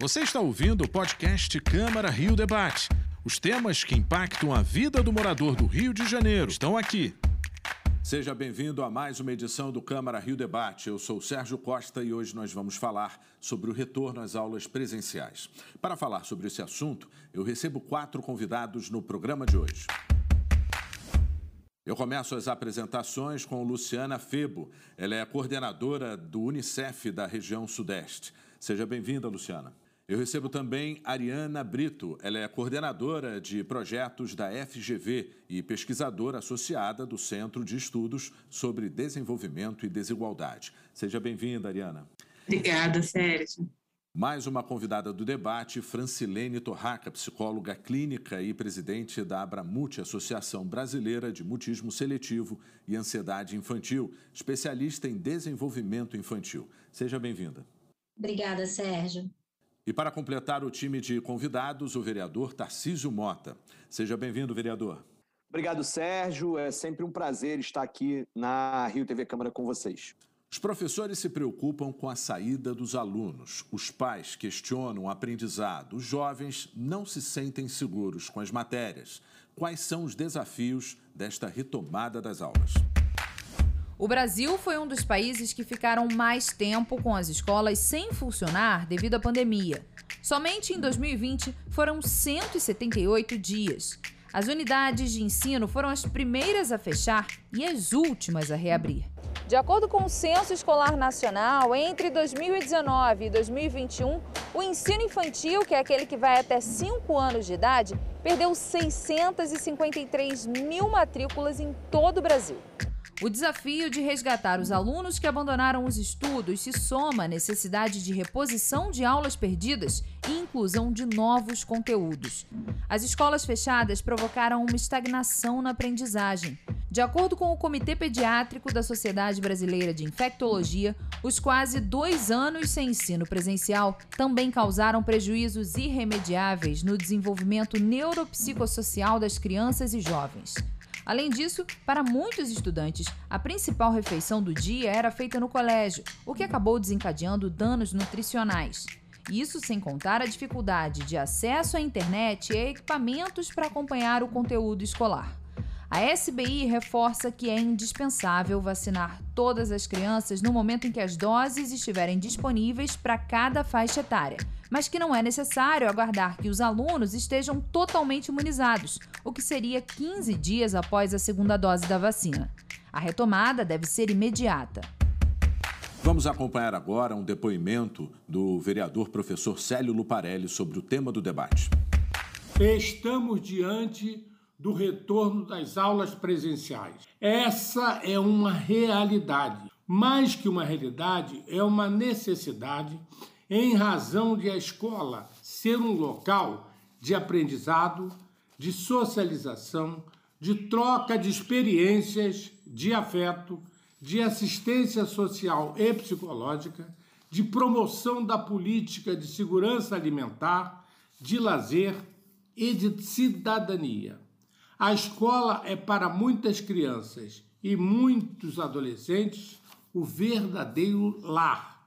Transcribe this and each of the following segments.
Você está ouvindo o podcast Câmara Rio Debate. Os temas que impactam a vida do morador do Rio de Janeiro estão aqui. Seja bem-vindo a mais uma edição do Câmara Rio Debate. Eu sou Sérgio Costa e hoje nós vamos falar sobre o retorno às aulas presenciais. Para falar sobre esse assunto, eu recebo quatro convidados no programa de hoje. Eu começo as apresentações com Luciana Febo. Ela é coordenadora do Unicef da região Sudeste. Seja bem-vinda, Luciana. Eu recebo também Ariana Brito. Ela é coordenadora de projetos da FGV e pesquisadora associada do Centro de Estudos sobre Desenvolvimento e Desigualdade. Seja bem-vinda, Ariana. Obrigada, Sérgio. Mais uma convidada do debate, Francilene Torraca, psicóloga clínica e presidente da Abramute, Associação Brasileira de Mutismo Seletivo e Ansiedade Infantil, especialista em desenvolvimento infantil. Seja bem-vinda. Obrigada, Sérgio. E para completar o time de convidados, o vereador Tarcísio Mota. Seja bem-vindo, vereador. Obrigado, Sérgio. É sempre um prazer estar aqui na Rio TV Câmara com vocês. Os professores se preocupam com a saída dos alunos, os pais questionam o aprendizado, os jovens não se sentem seguros com as matérias. Quais são os desafios desta retomada das aulas? O Brasil foi um dos países que ficaram mais tempo com as escolas sem funcionar devido à pandemia. Somente em 2020 foram 178 dias. As unidades de ensino foram as primeiras a fechar e as últimas a reabrir. De acordo com o Censo Escolar Nacional, entre 2019 e 2021, o ensino infantil, que é aquele que vai até 5 anos de idade, perdeu 653 mil matrículas em todo o Brasil. O desafio de resgatar os alunos que abandonaram os estudos se soma à necessidade de reposição de aulas perdidas e inclusão de novos conteúdos. As escolas fechadas provocaram uma estagnação na aprendizagem. De acordo com o Comitê Pediátrico da Sociedade Brasileira de Infectologia, os quase dois anos sem ensino presencial também causaram prejuízos irremediáveis no desenvolvimento neuropsicossocial das crianças e jovens. Além disso, para muitos estudantes, a principal refeição do dia era feita no colégio, o que acabou desencadeando danos nutricionais. Isso sem contar a dificuldade de acesso à internet e equipamentos para acompanhar o conteúdo escolar. A SBI reforça que é indispensável vacinar todas as crianças no momento em que as doses estiverem disponíveis para cada faixa etária, mas que não é necessário aguardar que os alunos estejam totalmente imunizados, o que seria 15 dias após a segunda dose da vacina. A retomada deve ser imediata. Vamos acompanhar agora um depoimento do vereador professor Célio Luparelli sobre o tema do debate. Estamos diante do retorno das aulas presenciais. Essa é uma realidade. Mais que uma realidade, é uma necessidade em razão de a escola ser um local de aprendizado, de socialização, de troca de experiências, de afeto, de assistência social e psicológica, de promoção da política de segurança alimentar, de lazer e de cidadania. A escola é para muitas crianças e muitos adolescentes o verdadeiro lar.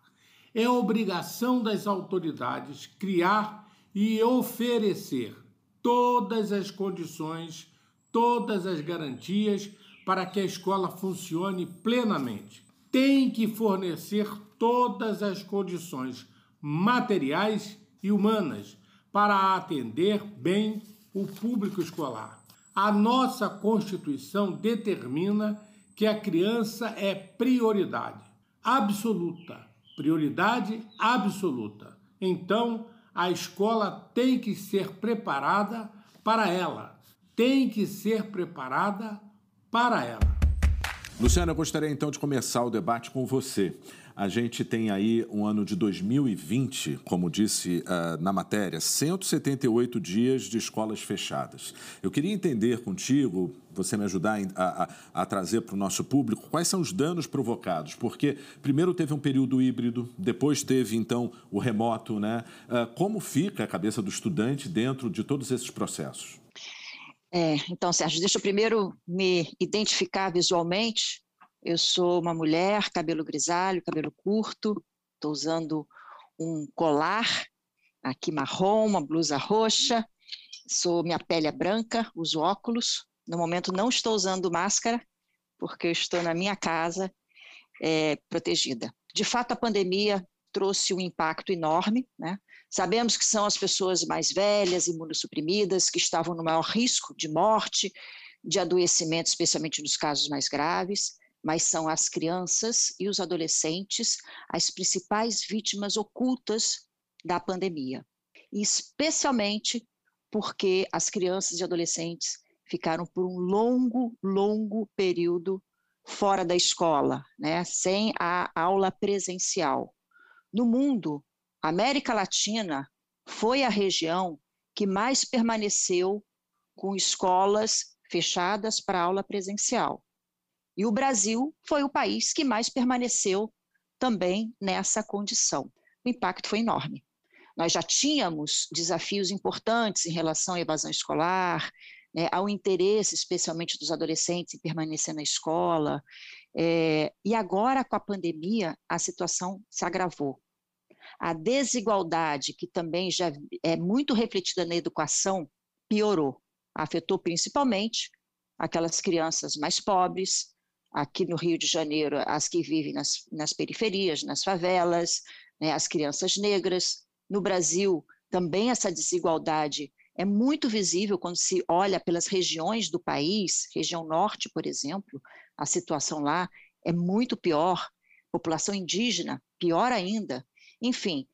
É obrigação das autoridades criar e oferecer todas as condições, todas as garantias para que a escola funcione plenamente. Tem que fornecer todas as condições materiais e humanas para atender bem o público escolar. A nossa Constituição determina que a criança é prioridade absoluta, prioridade absoluta. Então, a escola tem que ser preparada para ela, tem que ser preparada para ela. Luciana, eu gostaria então de começar o debate com você. A gente tem aí um ano de 2020, como disse uh, na matéria, 178 dias de escolas fechadas. Eu queria entender contigo, você me ajudar a, a, a trazer para o nosso público, quais são os danos provocados, porque primeiro teve um período híbrido, depois teve então o remoto, né? Uh, como fica a cabeça do estudante dentro de todos esses processos? É, então, Sérgio, deixa eu primeiro me identificar visualmente eu sou uma mulher, cabelo grisalho, cabelo curto, estou usando um colar aqui marrom, uma blusa roxa, sou minha pele é branca, uso óculos. No momento não estou usando máscara, porque eu estou na minha casa é, protegida. De fato, a pandemia trouxe um impacto enorme, né? Sabemos que são as pessoas mais velhas, imunossuprimidas, que estavam no maior risco de morte, de adoecimento, especialmente nos casos mais graves, mas são as crianças e os adolescentes as principais vítimas ocultas da pandemia. Especialmente porque as crianças e adolescentes ficaram por um longo, longo período fora da escola, né, sem a aula presencial. No mundo, a América Latina foi a região que mais permaneceu com escolas fechadas para aula presencial. E o Brasil foi o país que mais permaneceu também nessa condição. O impacto foi enorme. Nós já tínhamos desafios importantes em relação à evasão escolar, né, ao interesse, especialmente dos adolescentes, em permanecer na escola. É, e agora, com a pandemia, a situação se agravou. A desigualdade, que também já é muito refletida na educação, piorou. Afetou principalmente aquelas crianças mais pobres, aqui no Rio de Janeiro, as que vivem nas, nas periferias, nas favelas, né, as crianças negras. No Brasil, também essa desigualdade é muito visível quando se olha pelas regiões do país, região norte, por exemplo, a situação lá é muito pior, população indígena, pior ainda. Enfim,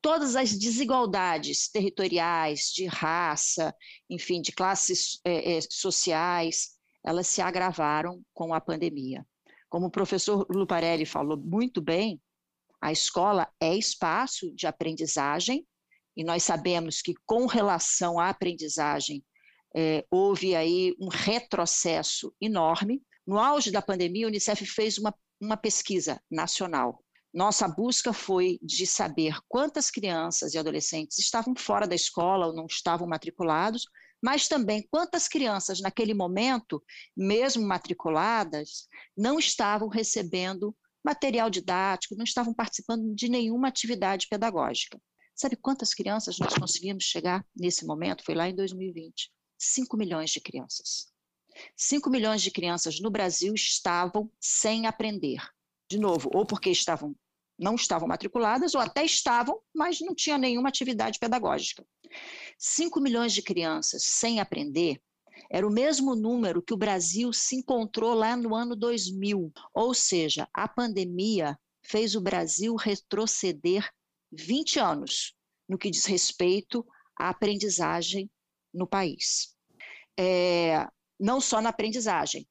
todas as desigualdades territoriais, de raça, enfim, de classes é, é, sociais, elas se agravaram com a pandemia. Como o professor Luparelli falou muito bem, a escola é espaço de aprendizagem, e nós sabemos que, com relação à aprendizagem, é, houve aí um retrocesso enorme. No auge da pandemia, a Unicef fez uma, uma pesquisa nacional. Nossa busca foi de saber quantas crianças e adolescentes estavam fora da escola ou não estavam matriculados, mas também quantas crianças naquele momento, mesmo matriculadas, não estavam recebendo material didático, não estavam participando de nenhuma atividade pedagógica. Sabe quantas crianças nós conseguimos chegar nesse momento? Foi lá em 2020. 5 milhões de crianças. 5 milhões de crianças no Brasil estavam sem aprender. De novo, ou porque estavam não estavam matriculadas, ou até estavam, mas não tinha nenhuma atividade pedagógica. 5 milhões de crianças sem aprender era o mesmo número que o Brasil se encontrou lá no ano 2000. Ou seja, a pandemia fez o Brasil retroceder 20 anos no que diz respeito à aprendizagem no país. É, não só na aprendizagem,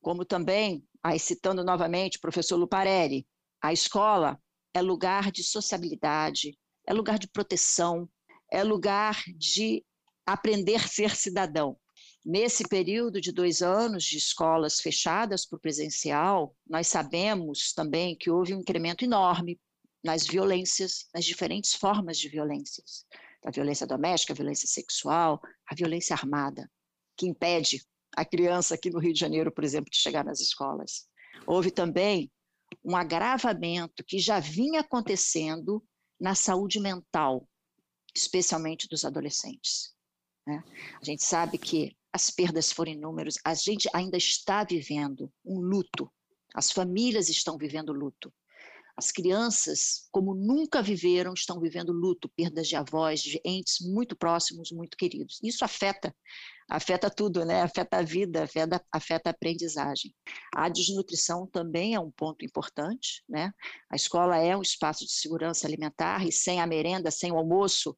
como também, aí citando novamente o professor Luparelli, a escola é lugar de sociabilidade, é lugar de proteção, é lugar de aprender a ser cidadão. Nesse período de dois anos de escolas fechadas para o presencial, nós sabemos também que houve um incremento enorme nas violências, nas diferentes formas de violências, a violência doméstica, a violência sexual, a violência armada, que impede a criança aqui no Rio de Janeiro, por exemplo, de chegar nas escolas. Houve também um agravamento que já vinha acontecendo na saúde mental, especialmente dos adolescentes. Né? A gente sabe que as perdas foram inúmeras, a gente ainda está vivendo um luto, as famílias estão vivendo luto. As crianças, como nunca viveram, estão vivendo luto, perdas de avós, de entes muito próximos, muito queridos. Isso afeta afeta tudo, né? Afeta a vida, afeta, afeta a aprendizagem. A desnutrição também é um ponto importante, né? A escola é um espaço de segurança alimentar e sem a merenda, sem o almoço,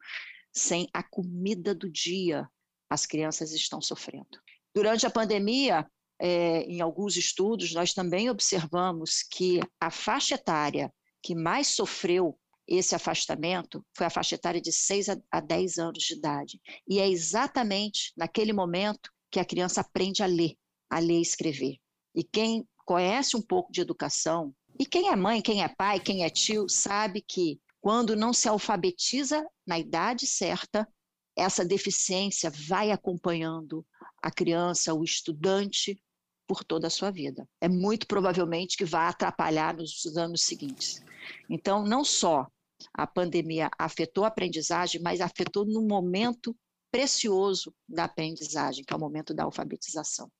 sem a comida do dia, as crianças estão sofrendo. Durante a pandemia, é, em alguns estudos, nós também observamos que a faixa etária que mais sofreu esse afastamento foi a faixa etária de 6 a 10 anos de idade. E é exatamente naquele momento que a criança aprende a ler, a ler e escrever. E quem conhece um pouco de educação, e quem é mãe, quem é pai, quem é tio, sabe que quando não se alfabetiza na idade certa, essa deficiência vai acompanhando a criança, o estudante, por toda a sua vida. É muito provavelmente que vai atrapalhar nos anos seguintes. Então, não só A pandemia afetou a aprendizagem, mas afetou no momento precioso da aprendizagem, que é o momento da alfabetização.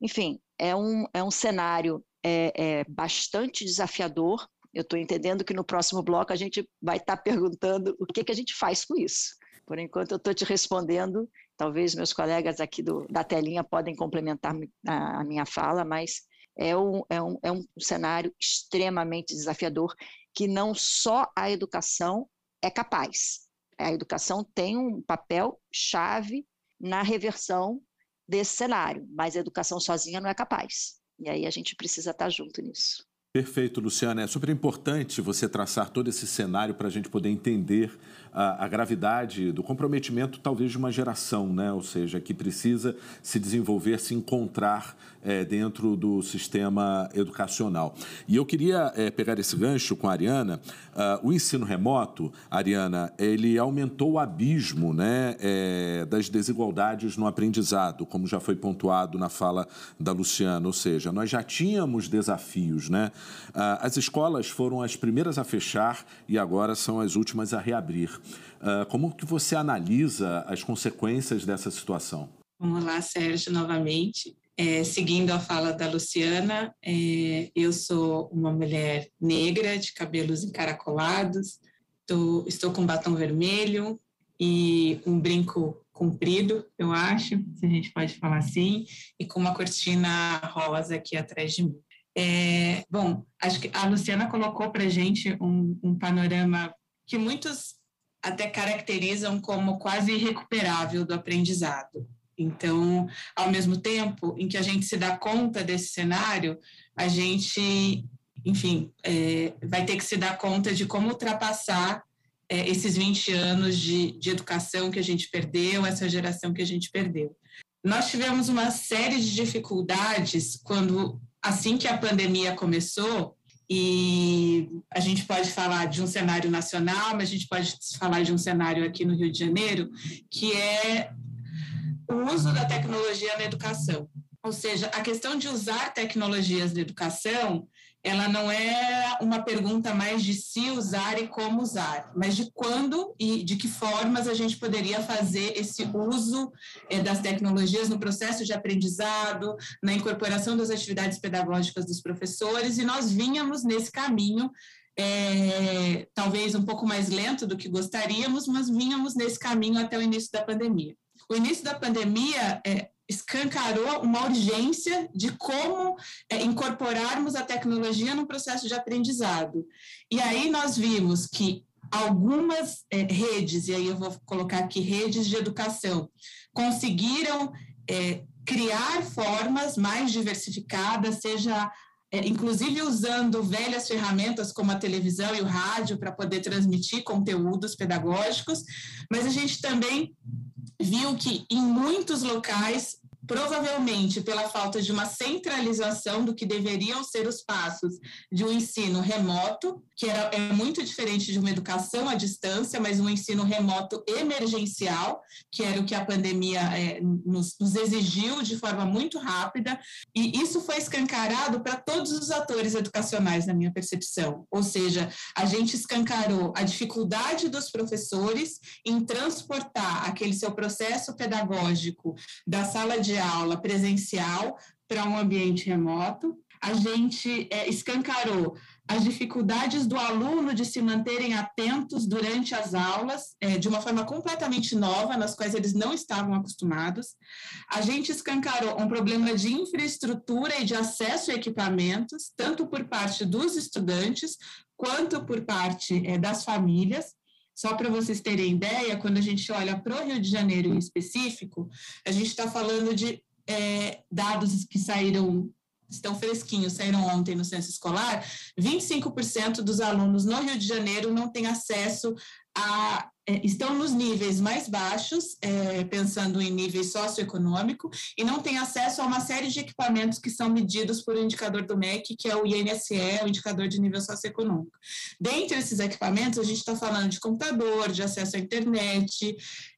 Enfim, é um, é um cenário é, é bastante desafiador. Eu estou entendendo que no próximo bloco a gente vai estar tá perguntando o que, que a gente faz com isso. Por enquanto, eu estou te respondendo. Talvez meus colegas aqui do, da telinha podem complementar a, a minha fala, mas é um, é, um, é um cenário extremamente desafiador que não só a educação é capaz, a educação tem um papel chave na reversão desse cenário, mas a educação sozinha não é capaz. E aí a gente precisa estar junto nisso. Perfeito, Luciana. É super importante você traçar todo esse cenário para a gente poder entender a, a, gravidade do comprometimento, talvez, de uma geração, né? ou seja, que precisa se desenvolver, se encontrar é, dentro do sistema educacional. E eu queria é, pegar esse gancho com a Ariana. Uh, o ensino remoto, Ariana, ele aumentou o abismo né, é, das desigualdades no aprendizado, como já foi pontuado na fala da Luciana. Ou seja, nós já tínhamos desafios. Né? Uh, as escolas foram as primeiras a fechar e agora são as últimas a reabrir. Uh, como que você analisa as consequências dessa situação? Vamos lá, Sérgio, novamente. É, seguindo a fala da Luciana, é, eu sou uma mulher negra, de cabelos encaracolados, tô, estou com batom vermelho e um brinco comprido, eu acho, se a gente pode falar assim, e com uma cortina rosa aqui atrás de mim. É, bom, acho que a Luciana colocou para gente um, um panorama que muitos até caracterizam como quase irrecuperável do aprendizado. Então, ao mesmo tempo em que a gente se dá conta desse cenário, a gente, enfim, é, vai ter que se dar conta de como ultrapassar é, esses 20 anos de, de educação que a gente perdeu, essa geração que a gente perdeu. Nós tivemos uma série de dificuldades quando, assim que a pandemia começou, e a gente pode falar de um cenário nacional, mas a gente pode falar de um cenário aqui no Rio de Janeiro, que é o uso da tecnologia na educação. Ou seja, a questão de usar tecnologias na educação, ela não é uma pergunta mais de se usar e como usar, mas de quando e de que formas a gente poderia fazer esse uso é, das tecnologias no processo de aprendizado, na incorporação das atividades pedagógicas dos professores, e nós vínhamos nesse caminho é, talvez um pouco mais lento do que gostaríamos, mas vínhamos nesse caminho até o início da pandemia. O início da pandemia é, escancarou uma urgência de como é, incorporarmos a tecnologia no processo de aprendizado. E aí nós vimos que algumas é, redes, e aí eu vou colocar aqui redes de educação, conseguiram é, criar formas mais diversificadas, seja inclusive usando velhas ferramentas como a televisão e o rádio para poder transmitir conteúdos pedagógicos, mas a gente também viu que em muitos locais provavelmente pela falta de uma centralização do que deveriam ser os passos de um ensino remoto, que era, é muito diferente de uma educação à distância, mas um ensino remoto emergencial, que era o que a pandemia é, nos, nos exigiu de forma muito rápida, e isso foi escancarado para todos os atores educacionais, na minha percepção. Ou seja, a gente escancarou a dificuldade dos professores em transportar aquele seu processo pedagógico da sala de aula presencial para um ambiente remoto. A gente é, escancarou as dificuldades do aluno de se manterem atentos durante as aulas, é, de uma forma completamente nova, nas quais eles não estavam acostumados. A gente escancarou um problema de infraestrutura e de acesso a equipamentos, tanto por parte dos estudantes, quanto por parte é, das famílias. Só para vocês terem ideia, quando a gente olha para o Rio de Janeiro em específico, a gente está falando de é, dados que saíram, estão fresquinhos, saíram ontem no censo escolar, 25% dos alunos no Rio de Janeiro não têm acesso a estão nos níveis mais baixos, é, pensando em nível socioeconômico, e não têm acesso a uma série de equipamentos que são medidos por um indicador do MEC, que é o INSE, o indicador de nível socioeconômico. Dentre esses equipamentos, a gente está falando de computador, de acesso à internet,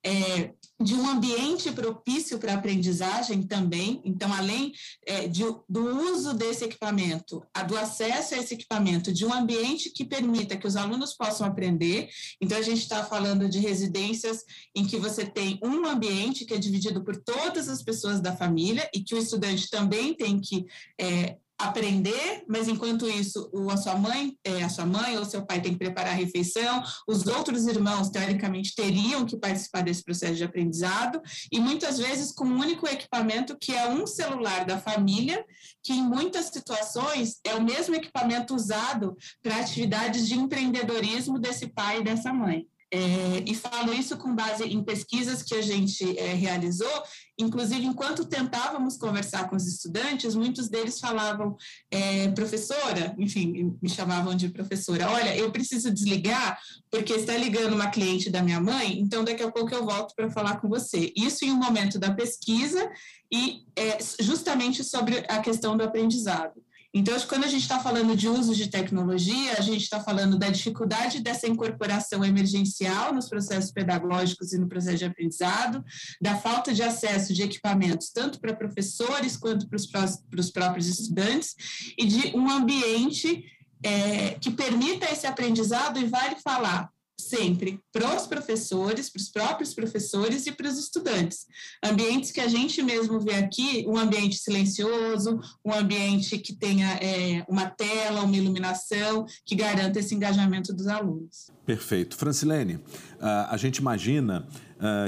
é, de um ambiente propício para aprendizagem também. Então, além é, de, do uso desse equipamento, a, do acesso a esse equipamento, de um ambiente que permita que os alunos possam aprender. Então, a gente está falando de residências em que você tem um ambiente que é dividido por todas as pessoas da família e que o estudante também tem que é, aprender, mas enquanto isso, o, a sua mãe, é, a sua mãe ou seu pai tem que preparar a refeição, os outros irmãos, teoricamente, teriam que participar desse processo de aprendizado, e muitas vezes com um único equipamento, que é um celular da família, que em muitas situações é o mesmo equipamento usado para atividades de empreendedorismo desse pai e dessa mãe. É, e falo isso com base em pesquisas que a gente é, realizou, inclusive enquanto tentávamos conversar com os estudantes, muitos deles falavam, é, professora, enfim, me chamavam de professora, olha, eu preciso desligar porque está ligando uma cliente da minha mãe, então daqui a pouco eu volto para falar com você. Isso em um momento da pesquisa e é, justamente sobre a questão do aprendizado. Então, quando a gente está falando de uso de tecnologia, a gente está falando da dificuldade dessa incorporação emergencial nos processos pedagógicos e no processo de aprendizado, da falta de acesso de equipamentos, tanto para professores quanto para os próprios estudantes, e de um ambiente é, que permita esse aprendizado, e vale falar, sempre para os professores, para os próprios professores e para os estudantes. Ambientes que a gente mesmo vê aqui, um ambiente silencioso, um ambiente que tenha é, uma tela, uma iluminação, que garanta esse engajamento dos alunos. Perfeito. Francilene, a gente imagina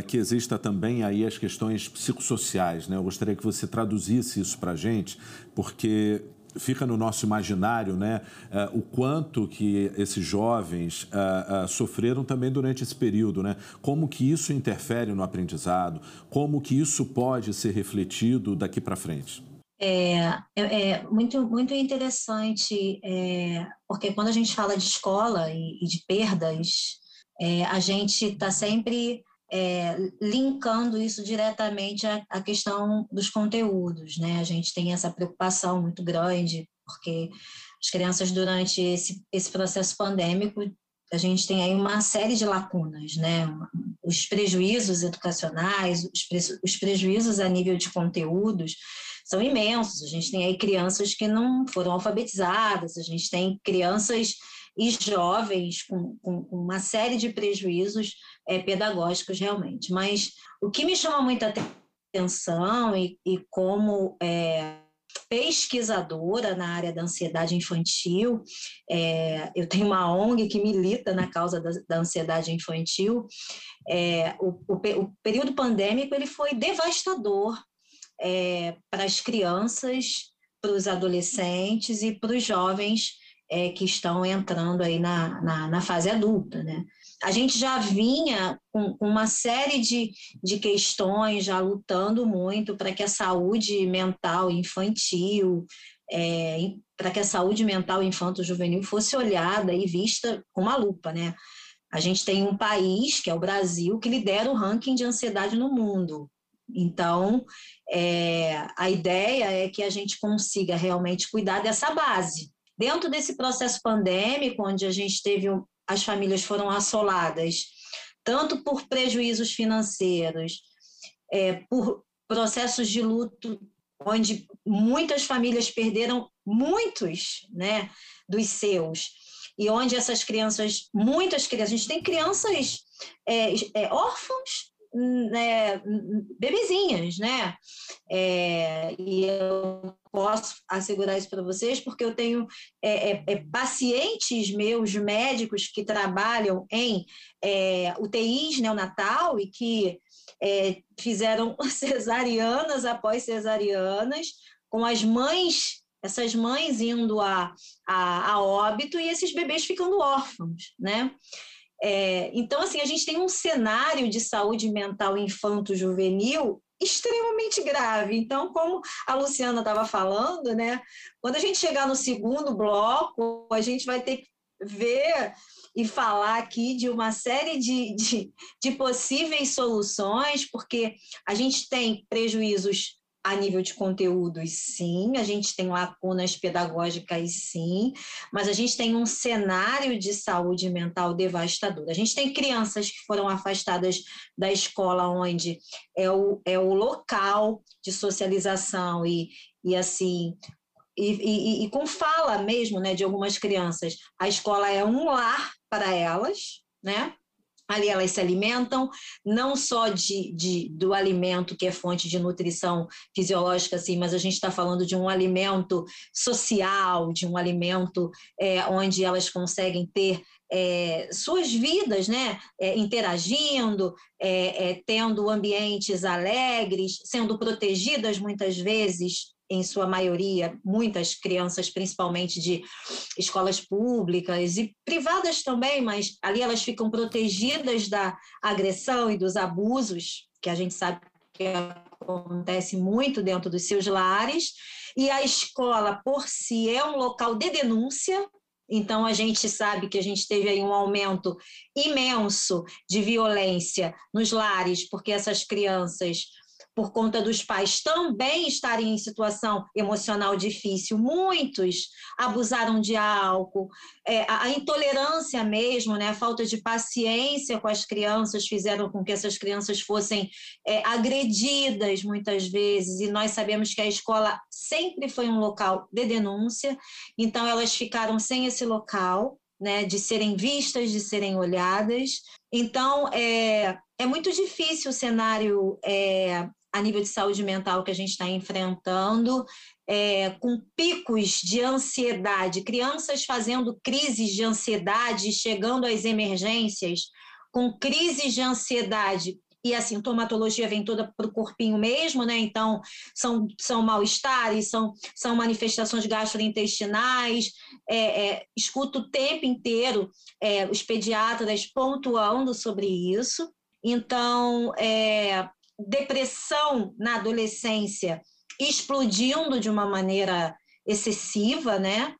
que exista também aí as questões psicossociais, né? Eu gostaria que você traduzisse isso para a gente, porque fica no nosso imaginário né, uh, o quanto que esses jovens uh, uh, sofreram também durante esse período, né? como que isso interfere no aprendizado, como que isso pode ser refletido daqui para frente. É, é, é, muito, muito interessante, é, porque quando a gente fala de escola e, e de perdas, é, a gente está sempre é, linkando isso diretamente à, à, questão dos conteúdos, né? A gente tem essa preocupação muito grande, porque as crianças, durante esse, esse processo pandêmico, a gente tem aí uma série de lacunas, né? Os prejuízos educacionais, os, pre, os prejuízos a nível de conteúdos são imensos. A gente tem aí crianças que não foram alfabetizadas, a gente tem crianças e jovens com, com uma série de prejuízos é, pedagógicos realmente. Mas o que me chama muita atenção e, e como é, pesquisadora na área da ansiedade infantil, é, eu tenho uma ONG que milita na causa da, da ansiedade infantil. É, o, o, o, período pandêmico ele foi devastador é, para as crianças, para os adolescentes e para os jovens é, que estão entrando aí na, na, na, fase adulta, né? A gente já vinha com, uma série de, de questões, já lutando muito para que a saúde mental infantil, é, para que a saúde mental infanto-juvenil fosse olhada e vista com uma lupa, né? A gente tem um país, que é o Brasil, que lidera o ranking de ansiedade no mundo. Então, é, a ideia é que a gente consiga realmente cuidar dessa base, Dentro desse processo pandêmico, onde a gente teve, as famílias foram assoladas, tanto por prejuízos financeiros, é, por processos de luto, onde muitas famílias perderam muitos né, dos seus, e onde essas crianças, muitas crianças, a gente tem crianças é, é, órfãos né, bebezinhas, né? É, e eu posso assegurar isso para vocês, porque eu tenho é, é, é, pacientes meus, médicos, que trabalham em é, UTIs neonatal e que é, fizeram cesarianas após cesarianas, com as mães, essas mães indo a, a, a óbito e esses bebês ficando órfãos, né? É, então, assim, a gente tem um cenário de saúde mental infanto-juvenil extremamente grave. Então, como a Luciana estava falando, né, quando a gente chegar no segundo bloco, a gente vai ter que ver e falar aqui de uma série de, de, de possíveis soluções, porque a gente tem prejuízos a nível de conteúdos, sim, a gente tem lacunas pedagógicas, sim, mas a gente tem um cenário de saúde mental devastador. A gente tem crianças que foram afastadas da escola, onde é o, é o local de socialização e, e assim. E, e, e com fala mesmo né, de algumas crianças, a escola é um lar para elas, né? Ali elas se alimentam não só de, de, do alimento que é fonte de nutrição fisiológica, assim, mas a gente está falando de um alimento social, de um alimento é, onde elas conseguem ter é, suas vidas, né, é, interagindo, é, é tendo ambientes alegres, sendo protegidas muitas vezes em sua maioria, muitas crianças, principalmente de escolas públicas e privadas também, mas ali elas ficam protegidas da agressão e dos abusos, que a gente sabe que acontece muito dentro dos seus lares, e a escola por si é um local de denúncia, então, a gente sabe que a gente teve aí um aumento imenso de violência nos lares, porque essas crianças por conta dos pais também estarem em situação emocional difícil. Muitos abusaram de álcool, é, a, intolerância mesmo, né, a falta de paciência com as crianças fizeram com que essas crianças fossem é, agredidas muitas vezes, e nós sabemos que a escola sempre foi um local de denúncia, então elas ficaram sem esse local. Né, de serem vistas, de serem olhadas. Então, é, é muito difícil o cenário é, a nível de saúde mental que a gente está enfrentando, é, com picos de ansiedade, crianças fazendo crises de ansiedade, chegando às emergências, com crises de ansiedade. E a sintomatologia vem toda para o corpinho mesmo, né? Então, são, são mal-estares, são, são manifestações gastrointestinais. É, é, escuto o tempo inteiro é, os pediatras pontuando sobre isso. Então, é, depressão na adolescência explodindo de uma maneira excessiva, né?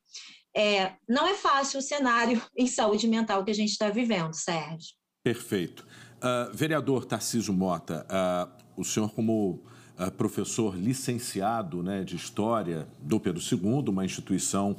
É, não é fácil o cenário em saúde mental que a gente está vivendo, Sérgio. Perfeito. Uh, vereador Tarciso Mota, uh, o senhor, como professor licenciado né, de História do Pedro II, uma instituição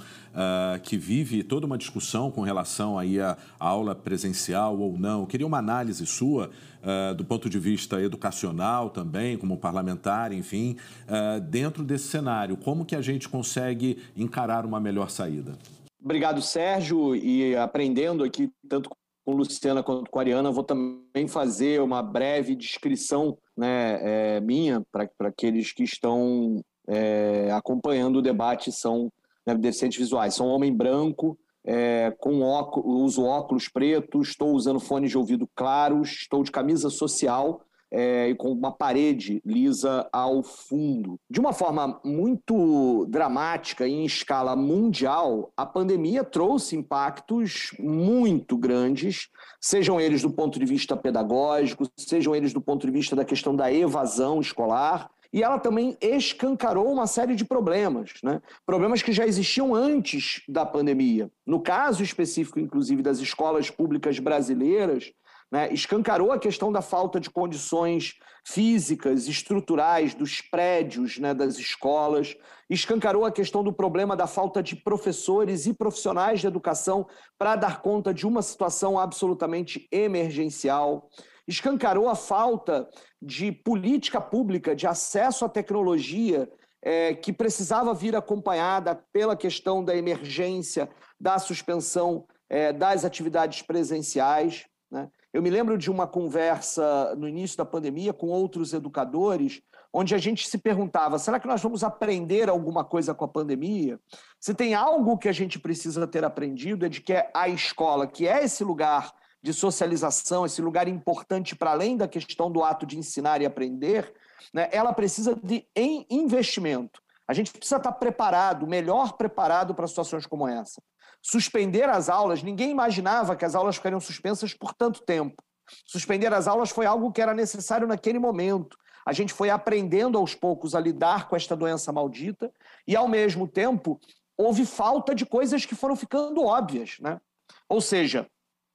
que vive toda uma discussão com relação aí à aula presencial ou não, queria uma análise sua uh, do ponto de vista educacional também, como parlamentar, enfim, uh, dentro desse cenário, como que a gente consegue encarar uma melhor saída? Obrigado, Sérgio, e aprendendo aqui tanto com Luciana quanto com a Ariana, vou também fazer uma breve descrição né, é, minha para aqueles que estão é, acompanhando o debate, são né, deficientes visuais. Um homem branco, é, com óculos, uso óculos pretos, estou usando fones de ouvido claros, estou de camisa social é, e com uma parede lisa ao fundo. De uma forma muito dramática e em escala mundial, a pandemia trouxe impactos muito grandes, sejam eles do ponto de vista pedagógico, sejam eles do ponto de vista da questão da evasão escolar e ela também escancarou uma série de problemas, né? problemas que já existiam antes da pandemia. No caso específico, inclusive, das escolas públicas brasileiras, né? escancarou a questão da falta de condições físicas, estruturais dos prédios né, das escolas, escancarou a questão do problema da falta de professores e profissionais de educação para dar conta de uma situação absolutamente emergencial escancarou a falta de política pública de acesso à tecnologia é, que precisava vir acompanhada pela questão da emergência, da suspensão é, das atividades presenciais. Né? Eu me lembro de uma conversa no início da pandemia com outros educadores, onde a gente se perguntava: será que nós vamos aprender alguma coisa com a pandemia? Se tem algo que a gente precisa ter aprendido, é de que a escola, que é esse lugar de socialização, esse lugar importante para além da questão do ato de ensinar e aprender, né, ela precisa de investimento. A gente precisa estar preparado, melhor preparado para situações como essa. Suspender as aulas, ninguém imaginava que as aulas ficariam suspensas por tanto tempo. Suspender as aulas foi algo que era necessário naquele momento. A gente foi aprendendo aos poucos a lidar com esta doença maldita e, ao mesmo tempo, houve falta de coisas que foram ficando óbvias. Né? Ou seja,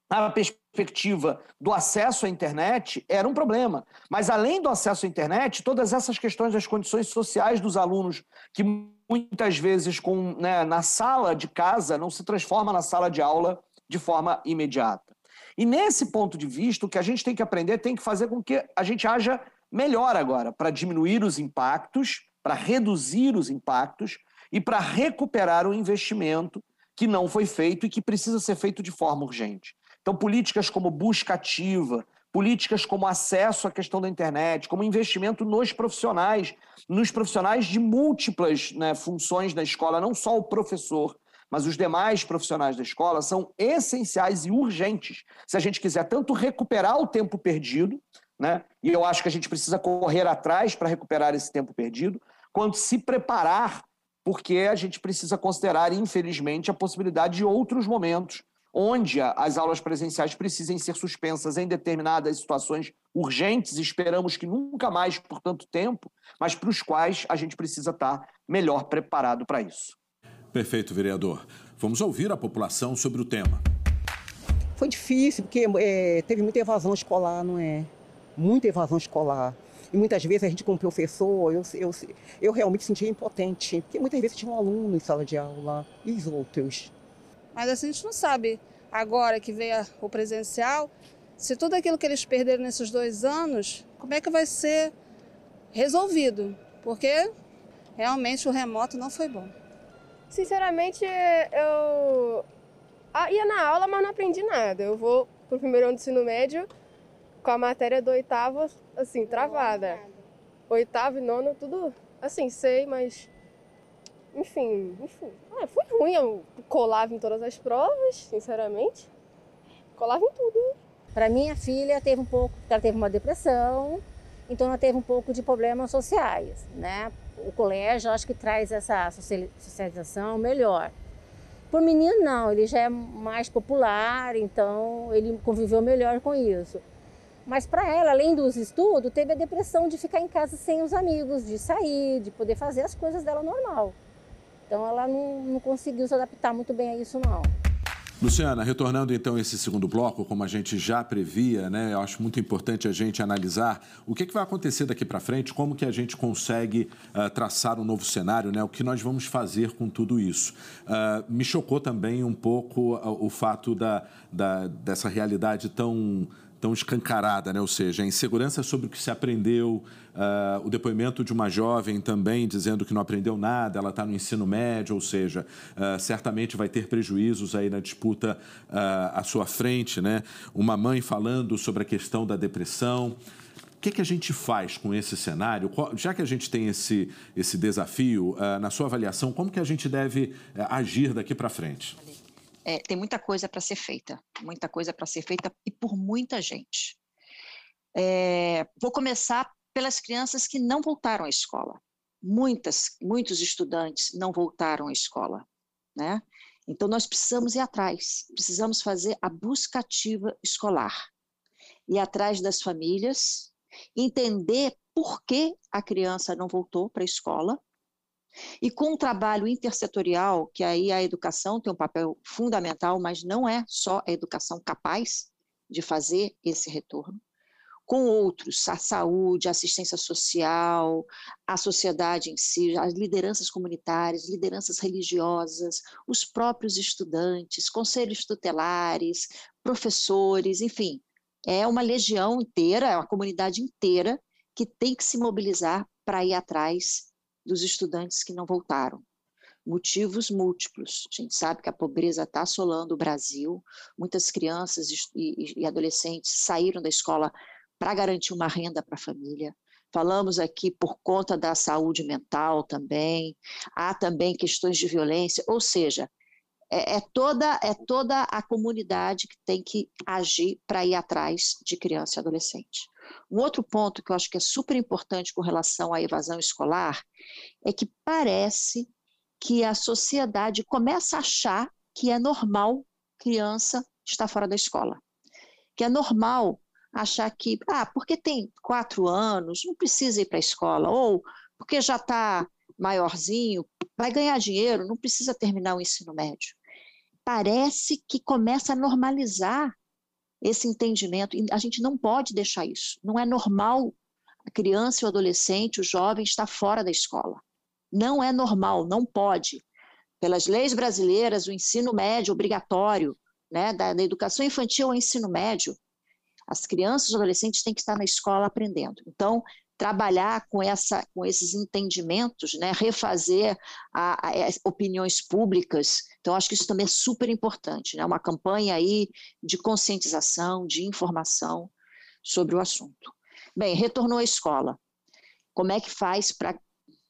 a perspectiva do acesso à internet era um problema. Mas, além do acesso à internet, todas essas questões das condições sociais dos alunos, que muitas vezes com, né, na sala de casa não se transforma na sala de aula de forma imediata. E nesse ponto de vista, o que a gente tem que aprender tem que fazer com que a gente haja melhor agora, para diminuir os impactos, para reduzir os impactos e para recuperar o investimento que não foi feito e que precisa ser feito de forma urgente. Então, políticas como busca ativa, políticas como acesso à questão da internet, como investimento nos profissionais, nos profissionais de múltiplas né, funções da escola, não só o professor, mas os demais profissionais da escola, são essenciais e urgentes. Se a gente quiser tanto recuperar o tempo perdido, né, e eu acho que a gente precisa correr atrás para recuperar esse tempo perdido, quanto se preparar, porque a gente precisa considerar, infelizmente, a possibilidade de outros momentos onde as aulas presenciais precisem ser suspensas em determinadas situações urgentes, esperamos que nunca mais por tanto tempo, mas para os quais a gente precisa estar melhor preparado para isso. Perfeito, vereador. Vamos ouvir a população sobre o tema. Foi difícil, porque é, teve muita evasão escolar, não é? Muita evasão escolar. E muitas vezes a gente, como professor, eu, eu, eu realmente sentia impotente, porque muitas vezes tinha um aluno em sala de aula e os outros. Mas assim, a gente não sabe agora que veio o presencial, se tudo aquilo que eles perderam nesses dois anos, como é que vai ser resolvido? Porque realmente o remoto não foi bom. Sinceramente, eu ia na aula, mas não aprendi nada. Eu vou pro primeiro ano do ensino médio com a matéria do oitavo, assim, travada. Oitavo e nono, tudo assim, sei, mas enfim, enfim. Ah, foi ruim, eu colava em todas as provas, sinceramente. Colava em tudo. Para minha filha teve um pouco, ela teve uma depressão, então ela teve um pouco de problemas sociais, né? O colégio acho que traz essa socialização melhor. Por menino não, ele já é mais popular, então ele conviveu melhor com isso. Mas para ela, além dos estudos, teve a depressão de ficar em casa sem os amigos, de sair, de poder fazer as coisas dela normal. Então ela não, não conseguiu se adaptar muito bem a isso, não. Luciana, retornando então esse segundo bloco, como a gente já previa, né, eu acho muito importante a gente analisar o que, que vai acontecer daqui para frente, como que a gente consegue uh, traçar um novo cenário, né, o que nós vamos fazer com tudo isso. Uh, me chocou também um pouco uh, o fato da, da, dessa realidade tão tão escancarada, né? ou seja, a insegurança sobre o que se aprendeu, uh, o depoimento de uma jovem também dizendo que não aprendeu nada, ela está no ensino médio, ou seja, uh, certamente vai ter prejuízos aí na disputa uh, à sua frente, né? Uma mãe falando sobre a questão da depressão. O que, que a gente faz com esse cenário? Já que a gente tem esse, esse desafio, na sua avaliação, como que a gente deve eh, agir daqui para frente? É, tem muita coisa para ser feita, muita coisa para ser feita e por muita gente. É, vou começar pelas crianças que não voltaram à escola. Muitas, muitos estudantes não voltaram à escola, né? Então nós precisamos ir atrás, precisamos fazer a busca ativa escolar, ir atrás das famílias, entender por que a criança não voltou para a escola, e com um trabalho intersetorial, que aí a educação tem um papel fundamental, mas não é só a educação capaz de fazer esse retorno, com outros, a saúde, a assistência social, a sociedade em si, as lideranças comunitárias, lideranças religiosas, os próprios estudantes, conselhos tutelares, professores, enfim, é uma legião inteira, é uma comunidade inteira que tem que se mobilizar para ir atrás dos estudantes que não voltaram. Motivos múltiplos. A gente sabe que a pobreza está assolando o Brasil. Muitas crianças e, e adolescentes saíram da escola para garantir uma renda para a família. Falamos aqui por conta da saúde mental também. Há também questões de violência, ou seja, é, é, toda, é toda a comunidade que tem que agir para ir atrás de criança e adolescente. Um outro ponto que eu acho que é super importante com relação à evasão escolar é que parece que a sociedade começa a achar que é normal criança estar fora da escola. Que é normal achar que, ah, porque tem quatro anos, não precisa ir para a escola, ou porque já está maiorzinho, vai ganhar dinheiro, não precisa terminar o ensino médio. parece que começa a normalizar esse entendimento. A gente não pode deixar isso. Não é normal a criança, o adolescente, o jovem estar fora da escola. Não é normal, não pode. Pelas leis brasileiras, o ensino médio obrigatório, né, da, da educação infantil ao ensino médio, as crianças e adolescentes têm que estar na escola aprendendo. Então, trabalhar com, essa, com esses entendimentos, né, refazer a, a, a opiniões públicas. Então, acho que isso também é super importante, né, uma campanha aí de conscientização, de informação sobre o assunto. Bem, retornou à escola. Como é que faz para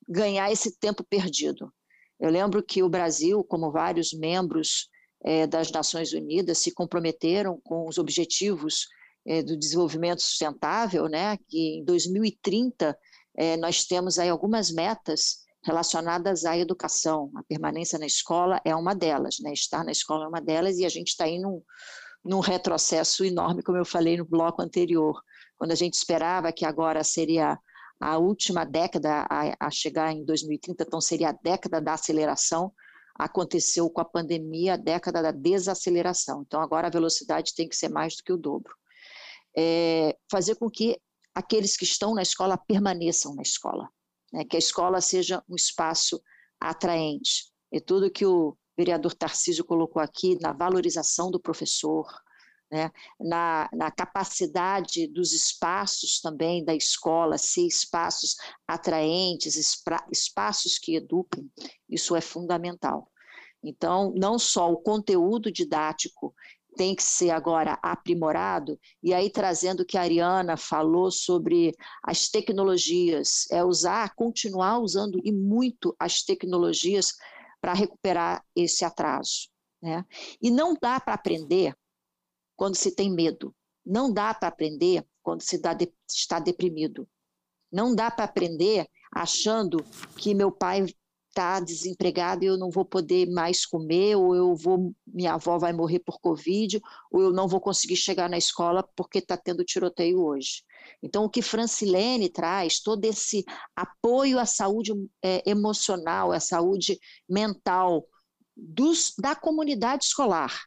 ganhar esse tempo perdido? Eu lembro que o Brasil, como vários membros é, das Nações Unidas, se comprometeram com os objetivos é, do desenvolvimento sustentável, né, que em 2030 é, nós temos aí algumas metas relacionadas à educação. A permanência na escola é uma delas, né, estar na escola é uma delas, e a gente está aí num, num retrocesso enorme, como eu falei no bloco anterior, quando a gente esperava que agora seria a última década a, a chegar em 2030, então seria a década da aceleração, aconteceu com a pandemia a década da desaceleração. Então agora a velocidade tem que ser mais do que o dobro é, fazer com que aqueles que estão na escola permaneçam na escola, né? que a escola seja um espaço atraente. E tudo que o vereador Tarcísio colocou aqui na valorização do professor, né? na, na capacidade dos espaços também da escola ser espaços atraentes, espaços que eduquem, isso é fundamental. Então, não só o conteúdo didático tem que ser agora aprimorado, e aí trazendo o que a Ariana falou sobre as tecnologias, é usar, continuar usando e muito as tecnologias para recuperar esse atraso. Né? E não dá para aprender quando se tem medo, não dá para aprender quando se dá de, está deprimido, não dá para aprender achando que meu pai está desempregado e eu não vou poder mais comer, ou eu vou, minha avó vai morrer por Covid, ou eu não vou conseguir chegar na escola porque está tendo tiroteio hoje. Então, o que Francilene traz, todo esse apoio à saúde é, emocional, à saúde mental dos, da comunidade escolar,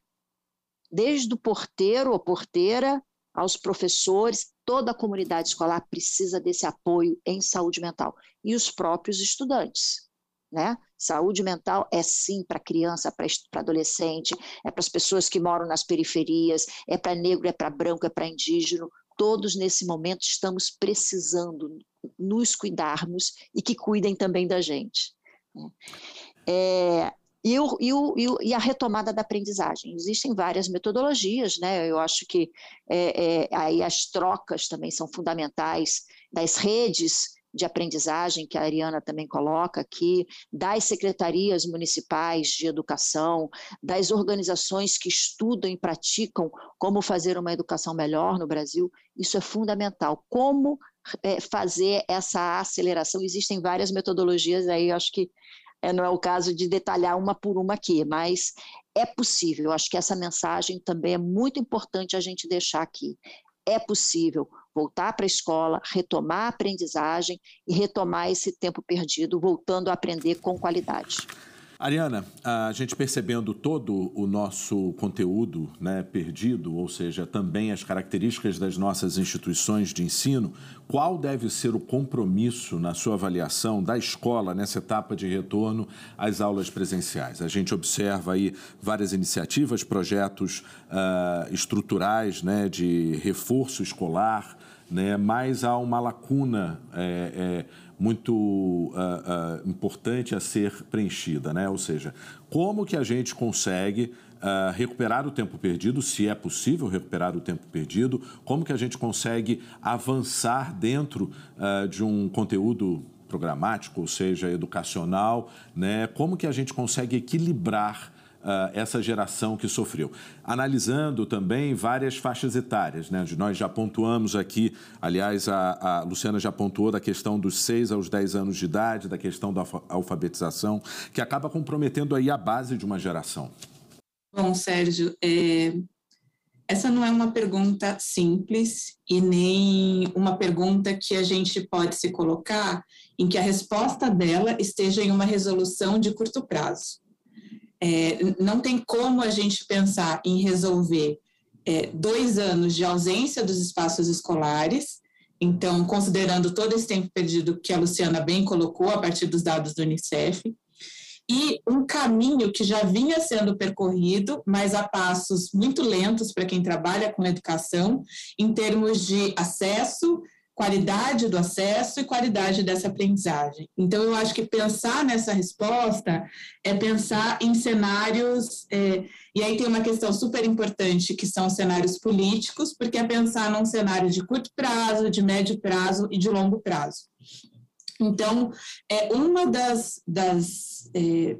desde o porteiro ou porteira aos professores, toda a comunidade escolar precisa desse apoio em saúde mental e os próprios estudantes. Né? Saúde mental é sim para criança, para adolescente, é para as pessoas que moram nas periferias, é para negro, é para branco, é para indígena. Todos nesse momento estamos precisando nos cuidarmos e que cuidem também da gente. Né? É, e, o, e, o, e, a retomada da aprendizagem. Existem várias metodologias, né? Eu acho que é, é, aí as trocas também são fundamentais das redes de aprendizagem, que a Ariana também coloca aqui, das secretarias municipais de educação, das organizações que estudam e praticam como fazer uma educação melhor no Brasil, isso é fundamental. Como é, fazer essa aceleração? Existem várias metodologias aí, acho que é, não é o caso de detalhar uma por uma aqui, mas é possível. Acho que essa mensagem também é muito importante a gente deixar aqui. É possível voltar para a escola, retomar a aprendizagem e retomar esse tempo perdido, voltando a aprender com qualidade. Ariana, a gente percebendo todo o nosso conteúdo né, perdido, ou seja, também as características das nossas instituições de ensino, qual deve ser o compromisso, na sua avaliação, da escola nessa etapa de retorno às aulas presenciais? A gente observa aí várias iniciativas, projetos uh, estruturais né, de reforço escolar, né, mas há uma lacuna. É, é, muito uh, uh, importante a ser preenchida, né? Ou seja, como que a gente consegue uh, recuperar o tempo perdido, se é possível recuperar o tempo perdido, como que a gente consegue avançar dentro de um conteúdo programático, ou seja, educacional, né? Como que a gente consegue equilibrar uh, essa geração que sofreu. Analisando também várias faixas etárias, né? Nós já pontuamos aqui, aliás, a, a Luciana já pontuou da questão dos 6 aos 10 anos de idade, da questão da alfabetização, que acaba comprometendo aí a base de uma geração. Bom, Sérgio, é, essa não é uma pergunta simples e nem uma pergunta que a gente pode se colocar em que a resposta dela esteja em uma resolução de curto prazo. É, não tem como a gente pensar em resolver é, dois anos de ausência dos espaços escolares, então, considerando todo esse tempo perdido que a Luciana bem colocou a partir dos dados do Unicef, e um caminho que já vinha sendo percorrido, mas a passos muito lentos para quem trabalha com educação, em termos de acesso, qualidade do acesso e qualidade dessa aprendizagem. Então, eu acho que pensar nessa resposta é pensar em cenários, é, e aí tem uma questão super importante, que são cenários políticos, porque é pensar num cenário de curto prazo, de médio prazo e de longo prazo. Então, é uma das, das é,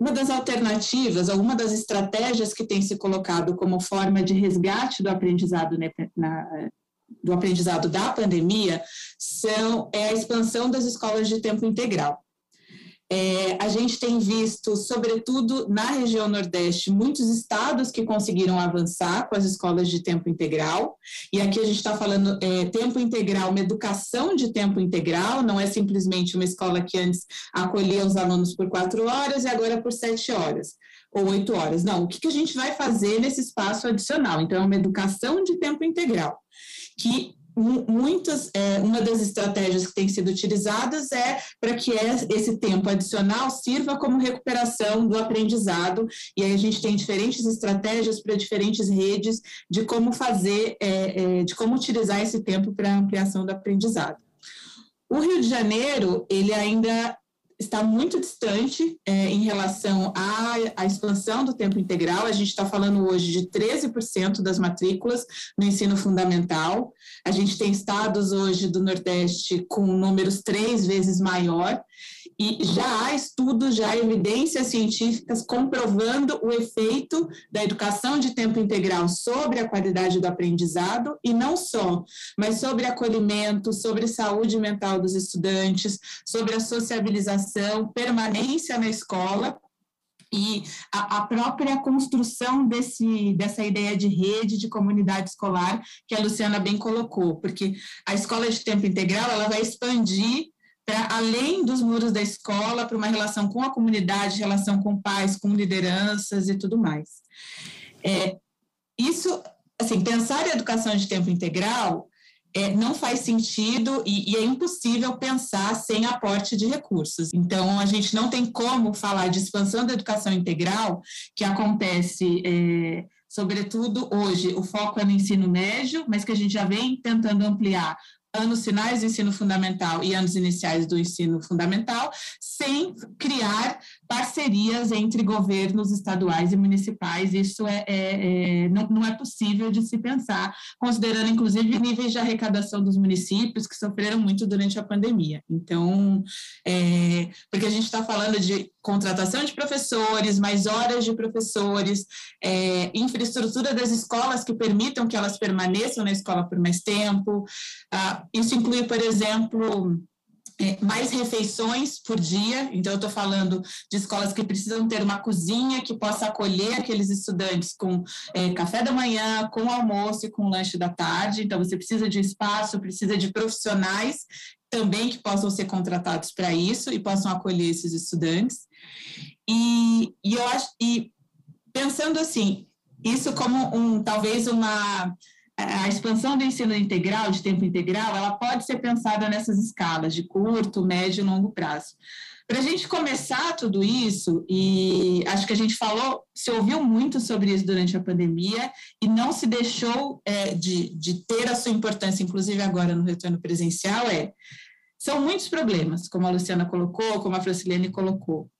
uma das alternativas, ou uma das estratégias que tem se colocado como forma de resgate do aprendizado né, na, do aprendizado da pandemia são é a expansão das escolas de tempo integral. É, a gente tem visto, sobretudo na região Nordeste, muitos estados que conseguiram avançar com as escolas de tempo integral. E aqui a gente está falando é, tempo integral, uma educação de tempo integral, não é simplesmente uma escola que antes acolhia os alunos por quatro horas e agora por sete horas ou oito horas. Não, o que, que a gente vai fazer nesse espaço adicional? Então, é uma educação de tempo integral que muitas, é, uma das estratégias que tem sido utilizadas é para que esse tempo adicional sirva como recuperação do aprendizado, e aí a gente tem diferentes estratégias para diferentes redes de como fazer, é, é, de como utilizar esse tempo para ampliação do aprendizado. O Rio de Janeiro, ele ainda está muito distante é, em relação à, à, expansão do tempo integral. A gente está falando hoje de 13% das matrículas no ensino fundamental. A gente tem estados hoje do Nordeste com números três vezes maior e já há estudos, já há evidências científicas comprovando o efeito da educação de tempo integral sobre a qualidade do aprendizado, e não só, mas sobre acolhimento, sobre saúde mental dos estudantes, sobre a sociabilização, permanência na escola, e a, a, própria construção desse, dessa ideia de rede, de comunidade escolar, que a Luciana bem colocou, porque a escola de tempo integral ela vai expandir para além dos muros da escola, para uma relação com a comunidade, relação com pais, com lideranças e tudo mais. É, isso, assim, pensar em educação de tempo integral é, não faz sentido e, e, é impossível pensar sem aporte de recursos. Então, a gente não tem como falar de expansão da educação integral, que acontece, é, sobretudo hoje, o foco é no ensino médio, mas que a gente já vem tentando ampliar anos finais do ensino fundamental e anos iniciais do ensino fundamental, sem criar parcerias entre governos estaduais e municipais. Isso é, é, é não, não, é possível de se pensar, considerando inclusive níveis de arrecadação dos municípios que sofreram muito durante a pandemia. Então, é, porque a gente está falando de contratação de professores, mais horas de professores, é, infraestrutura das escolas que permitam que elas permaneçam na escola por mais tempo. Ah, isso inclui, por exemplo, mais refeições por dia, então eu estou falando de escolas que precisam ter uma cozinha que possa acolher aqueles estudantes com é, café da manhã, com almoço e com lanche da tarde, então você precisa de espaço, precisa de profissionais também que possam ser contratados para isso e possam acolher esses estudantes. E, e eu acho, e pensando assim, isso como um talvez uma a expansão do ensino integral, de tempo integral, ela pode ser pensada nessas escalas de curto, médio e longo prazo. Para a gente começar tudo isso, e acho que a gente falou, se ouviu muito sobre isso durante a pandemia e não se deixou é, de, de ter a sua importância, inclusive agora no retorno presencial, é são muitos problemas, como a Luciana colocou, como a Francilene colocou.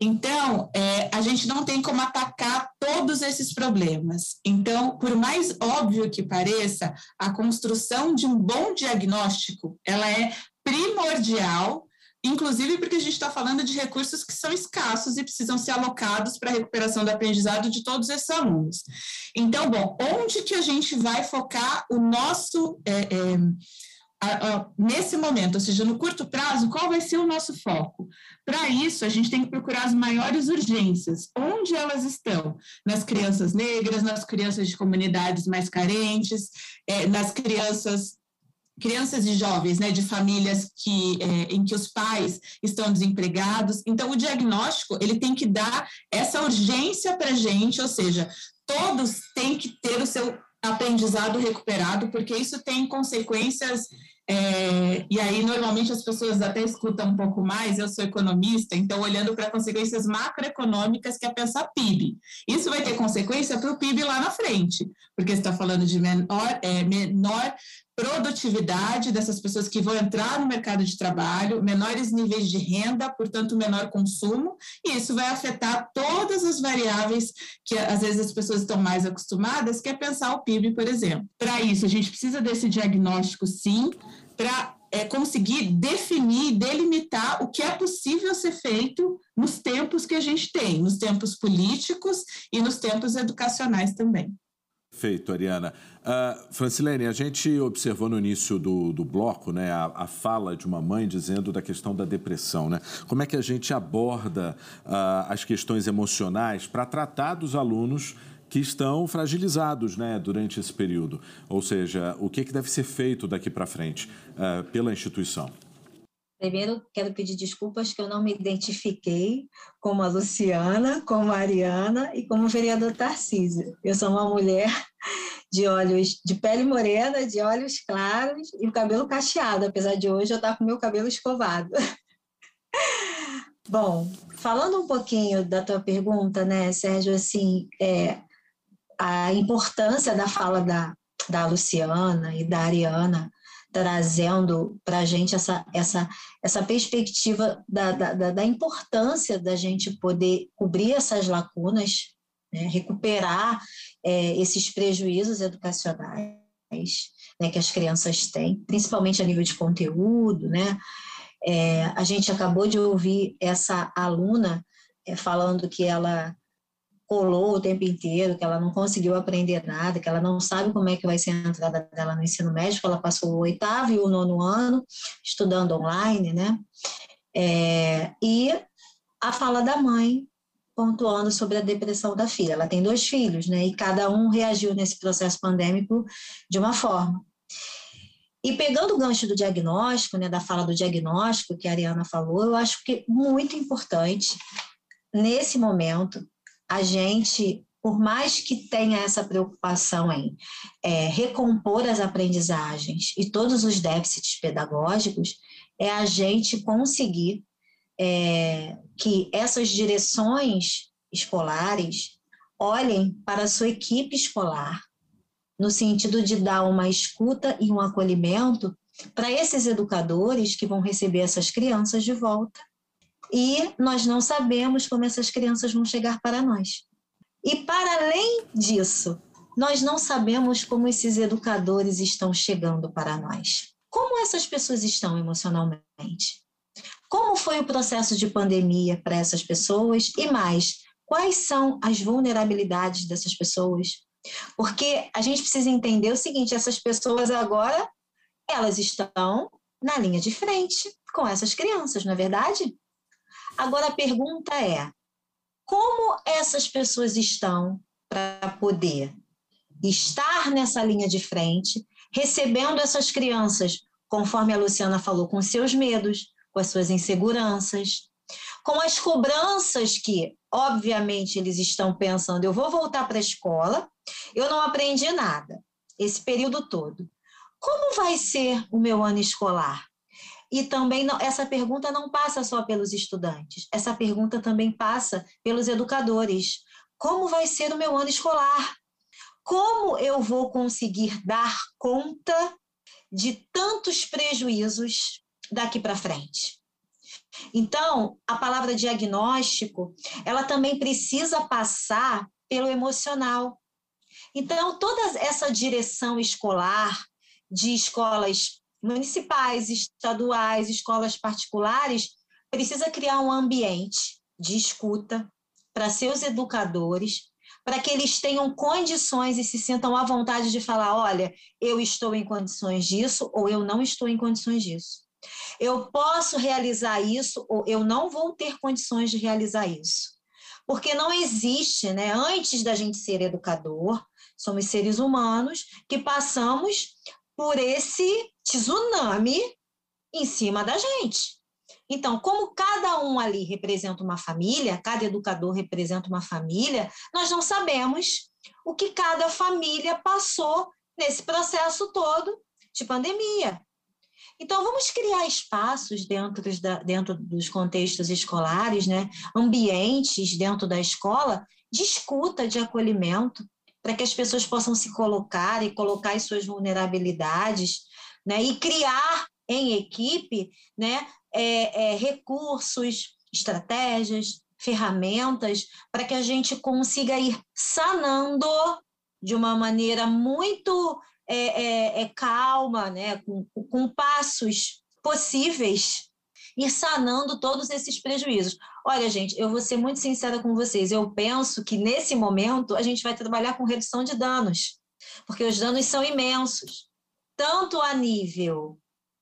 Então, é, a gente não tem como atacar todos esses problemas. Então, por mais óbvio que pareça, a construção de um bom diagnóstico, ela é primordial inclusive porque a gente está falando de recursos que são escassos e precisam ser alocados para a recuperação do aprendizado de todos esses alunos. Então, bom, onde que a gente vai focar o nosso é, é, nesse momento, ou seja, no curto prazo, qual vai ser o nosso foco? Para isso, a gente tem que procurar as maiores urgências. Onde elas estão? Nas crianças negras, nas crianças de comunidades mais carentes, é, nas crianças crianças e jovens, né, de famílias que, é, em que os pais estão desempregados. Então, o diagnóstico ele tem que dar essa urgência para gente, ou seja, todos têm que ter o seu aprendizado recuperado, porque isso tem consequências é, e aí, normalmente, as pessoas até escutam um pouco mais. Eu sou economista, então, olhando para consequências macroeconômicas, que é pensar PIB. Isso vai ter consequência para o PIB lá na frente, porque está falando de menor, é, menor produtividade dessas pessoas que vão entrar no mercado de trabalho, menores níveis de renda, portanto, menor consumo, e isso vai afetar todas as variáveis que às vezes as pessoas estão mais acostumadas, que é pensar o PIB, por exemplo. Para isso, a gente precisa desse diagnóstico, sim, para é, conseguir definir, delimitar o que é possível ser feito nos tempos que a gente tem, nos tempos políticos e nos tempos educacionais também. Perfeito, Ariana. Uh, Francilene, a gente observou no início do, do bloco né, a, a, fala de uma mãe dizendo da questão da depressão. Né? Como é que a gente aborda uh, as questões emocionais para tratar dos alunos que estão fragilizados né, durante esse período? Ou seja, o que, que deve ser feito daqui para frente uh, pela instituição? Primeiro, quero pedir desculpas que eu não me identifiquei como a Luciana, como a Ariana e como o vereador Tarcísio. Eu sou uma mulher de olhos de pele morena, de olhos claros e cabelo cacheado, apesar de hoje eu estar com meu cabelo escovado. Bom, falando um pouquinho da tua pergunta, né, Sérgio, assim, é, a importância da fala da, da Luciana e da Ariana trazendo para a gente essa, essa, essa perspectiva da, da, da, importância da gente poder cobrir essas lacunas, né, recuperar é, esses prejuízos educacionais né, que as crianças têm, principalmente a nível de conteúdo. Né? É, a gente acabou de ouvir essa aluna é, falando que ela colou o tempo inteiro, que ela não conseguiu aprender nada, que ela não sabe como é que vai ser a entrada dela no ensino médio, ela passou o oitavo e o nono ano estudando online, né? É, e a fala da mãe pontuando sobre a depressão da filha. Ela tem dois filhos, né? E cada um reagiu nesse processo pandêmico de uma forma. E pegando o gancho do diagnóstico, né, da fala do diagnóstico que a Ariana falou, eu acho que muito importante nesse momento a gente, por mais que tenha essa preocupação em é, recompor as aprendizagens e todos os déficits pedagógicos, é a gente conseguir é, que essas direções escolares olhem para a sua equipe escolar, no sentido de dar uma escuta e um acolhimento para esses educadores que vão receber essas crianças de volta e nós não sabemos como essas crianças vão chegar para nós. E para além disso, nós não sabemos como esses educadores estão chegando para nós. Como essas pessoas estão emocionalmente? Como foi o processo de pandemia para essas pessoas? E mais, quais são as vulnerabilidades dessas pessoas? Porque a gente precisa entender o seguinte: essas pessoas agora, elas estão na linha de frente com essas crianças, não é verdade? Agora a pergunta é: como essas pessoas estão para poder estar nessa linha de frente, recebendo essas crianças, conforme a Luciana falou, com seus medos, com as suas inseguranças, com as cobranças que, obviamente, eles estão pensando: eu vou voltar para a escola, eu não aprendi nada esse período todo. Como vai ser o meu ano escolar? E também não, essa pergunta não passa só pelos estudantes, essa pergunta também passa pelos educadores. Como vai ser o meu ano escolar? Como eu vou conseguir dar conta de tantos prejuízos daqui para frente? Então, a palavra diagnóstico, ela também precisa passar pelo emocional. Então, toda essa direção escolar de escolas municipais, estaduais, escolas particulares, precisa criar um ambiente de escuta para seus educadores, para que eles tenham condições e se sintam à vontade de falar: olha, eu estou em condições disso ou eu não estou em condições disso. Eu posso realizar isso ou eu não vou ter condições de realizar isso. Porque não existe, né? Antes da gente ser educador, somos seres humanos que passamos por esse tsunami em cima da gente. Então, como cada um ali representa uma família, cada educador representa uma família, nós não sabemos o que cada família passou nesse processo todo de pandemia. Então, vamos criar espaços dentro, da, dentro dos contextos escolares, né? ambientes dentro da escola de escuta, de acolhimento, para que as pessoas possam se colocar e colocar as suas vulnerabilidades, né? e criar em equipe né? É, é, recursos, estratégias, ferramentas, para que a gente consiga ir sanando de uma maneira muito é, é, é calma, né? Com, com passos possíveis, ir sanando todos esses prejuízos. Olha, gente, eu vou ser muito sincera com vocês. Eu penso que nesse momento a gente vai trabalhar com redução de danos, porque os danos são imensos, tanto a nível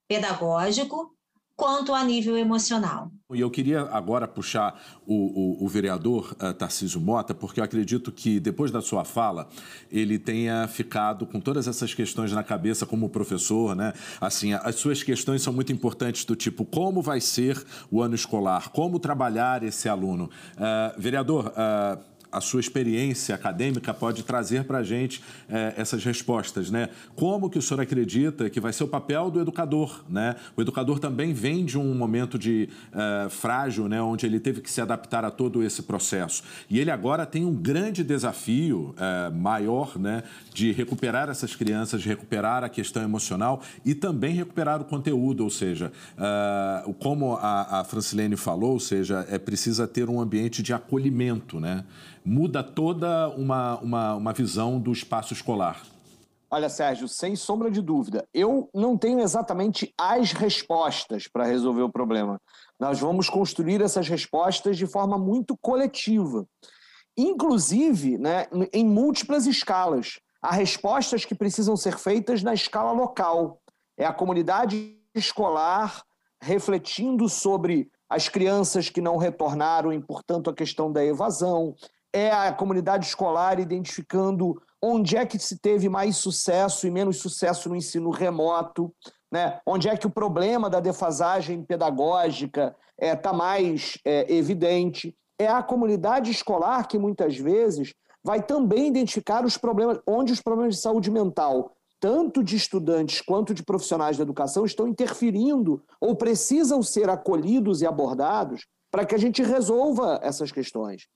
pedagógico quanto a nível emocional. E eu queria agora puxar o, o, o vereador uh, Tarcísio Mota, porque eu acredito que depois da sua fala, ele tenha ficado com todas essas questões na cabeça como professor, né? Assim, as suas questões são muito importantes do tipo, como vai ser o ano escolar? Como trabalhar esse aluno? Uh, vereador, uh, a sua experiência acadêmica pode trazer para a gente é, essas respostas, né? Como que o senhor acredita que vai ser o papel do educador, né? O educador também vem de um momento de é, frágil, né? Onde ele teve que se adaptar a todo esse processo. E ele agora tem um grande desafio é, maior, né? De recuperar essas crianças, de recuperar a questão emocional e também recuperar o conteúdo, ou seja, é, como a, a Francilene falou, ou seja, é precisa ter um ambiente de acolhimento, né? Muda toda uma, uma, uma visão do espaço escolar. Olha, Sérgio, sem sombra de dúvida, eu não tenho exatamente as respostas para resolver o problema. Nós vamos construir essas respostas de forma muito coletiva, inclusive né, em múltiplas escalas. Há respostas que precisam ser feitas na escala local. É a comunidade escolar refletindo sobre as crianças que não retornaram e, portanto, a questão da evasão é a comunidade escolar identificando onde é que se teve mais sucesso e menos sucesso no ensino remoto, né? onde é que o problema da defasagem pedagógica está é, tá mais é, evidente. É a comunidade escolar que muitas vezes vai também identificar os problemas, onde os problemas de saúde mental, tanto de estudantes quanto de profissionais da educação, estão interferindo ou precisam ser acolhidos e abordados para que a gente resolva essas questões.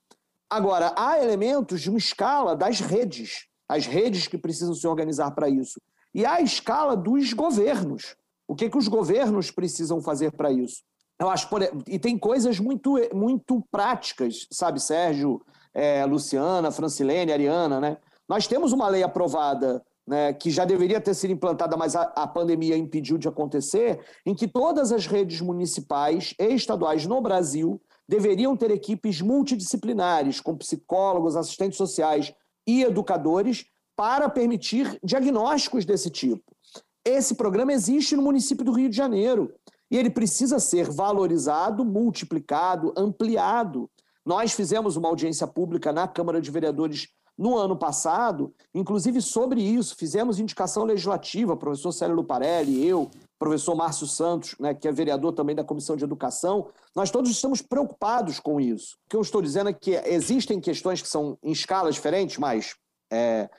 Agora, há elementos de uma escala das redes, as redes que precisam se organizar para isso. E há a escala dos governos. O que, que os governos precisam fazer para isso? Eu acho, por, e tem coisas muito, muito práticas, sabe, Sérgio, é, Luciana, Francilene, Ariana, né? Nós temos uma lei aprovada né, que já deveria ter sido implantada, mas a, a, pandemia impediu de acontecer, em que todas as redes municipais e estaduais no Brasil deveriam ter equipes multidisciplinares, com psicólogos, assistentes sociais e educadores, para permitir diagnósticos desse tipo. Esse programa existe no município do Rio de Janeiro e ele precisa ser valorizado, multiplicado, ampliado. Nós fizemos uma audiência pública na Câmara de Vereadores no ano passado, inclusive sobre isso, fizemos indicação legislativa, professor Célio Luparelli, eu, professor Márcio Santos, né, que é vereador também da Comissão de Educação, nós todos estamos preocupados com isso. O que eu estou dizendo é que existem questões que são em escalas diferentes, mas é,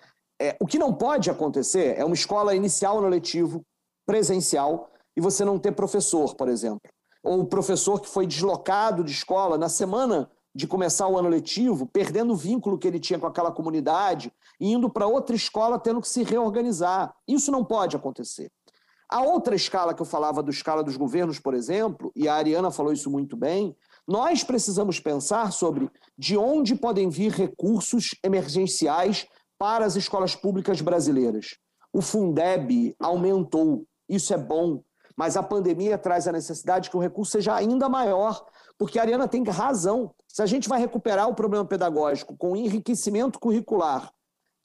é, o que não pode acontecer é uma escola inicial no letivo, presencial, e você não ter professor, por exemplo. Ou o professor que foi deslocado de escola na semana de começar o ano letivo, perdendo o vínculo que ele tinha com aquela comunidade e indo para outra escola tendo que se reorganizar. Isso não pode acontecer. A outra escala que eu falava, do escala dos governos, por exemplo, e a Ariana falou isso muito bem, nós precisamos pensar sobre de onde podem vir recursos emergenciais para as escolas públicas brasileiras. O Fundeb aumentou, isso é bom, mas a pandemia traz a necessidade que o recurso seja ainda maior, porque a Ariana tem razão. Se a gente vai recuperar o problema pedagógico com enriquecimento curricular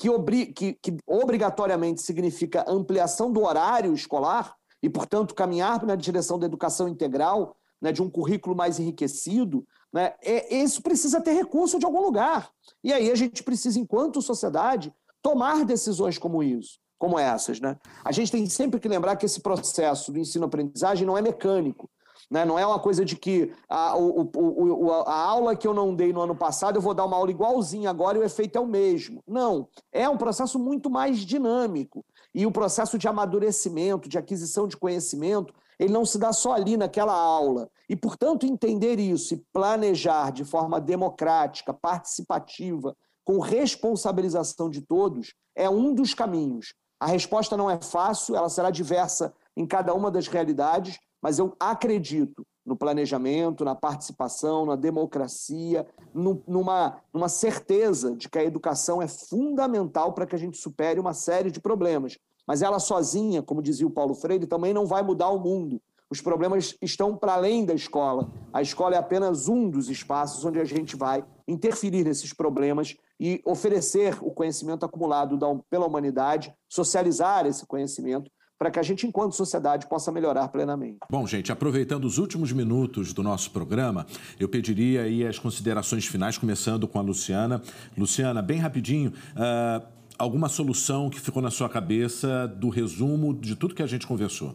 que, obri que, que obrigatoriamente significa ampliação do horário escolar e, portanto, caminhar na direção da educação integral, né, de um currículo mais enriquecido, né, é, isso precisa ter recurso de algum lugar. E aí a gente precisa, enquanto sociedade, tomar decisões como isso. como essas. Né? A gente tem sempre que lembrar que esse processo do ensino-aprendizagem não é mecânico. Né? Não é uma coisa de que a, o, o, a aula que eu não dei no ano passado, eu vou dar uma aula igualzinha agora e o efeito é o mesmo. Não. É um processo muito mais dinâmico. E o processo de amadurecimento, de aquisição de conhecimento, ele não se dá só ali naquela aula. E, portanto, entender isso e planejar de forma democrática, participativa, com responsabilização de todos, é um dos caminhos. A resposta não é fácil, ela será diversa em cada uma das realidades, mas eu acredito no planejamento, na participação, na democracia, numa, numa certeza de que a educação é fundamental para que a gente supere uma série de problemas. Mas ela sozinha, como dizia o Paulo Freire, também não vai mudar o mundo. Os problemas estão para além da escola. A escola é apenas um dos espaços onde a gente vai interferir nesses problemas e oferecer o conhecimento acumulado pela humanidade, socializar esse conhecimento para que a gente, enquanto sociedade, possa melhorar plenamente. Bom, gente, aproveitando os últimos minutos do nosso programa, eu pediria aí as considerações finais, começando com a Luciana. Luciana, bem rapidinho, uh, alguma solução que ficou na sua cabeça do resumo de tudo que a gente conversou?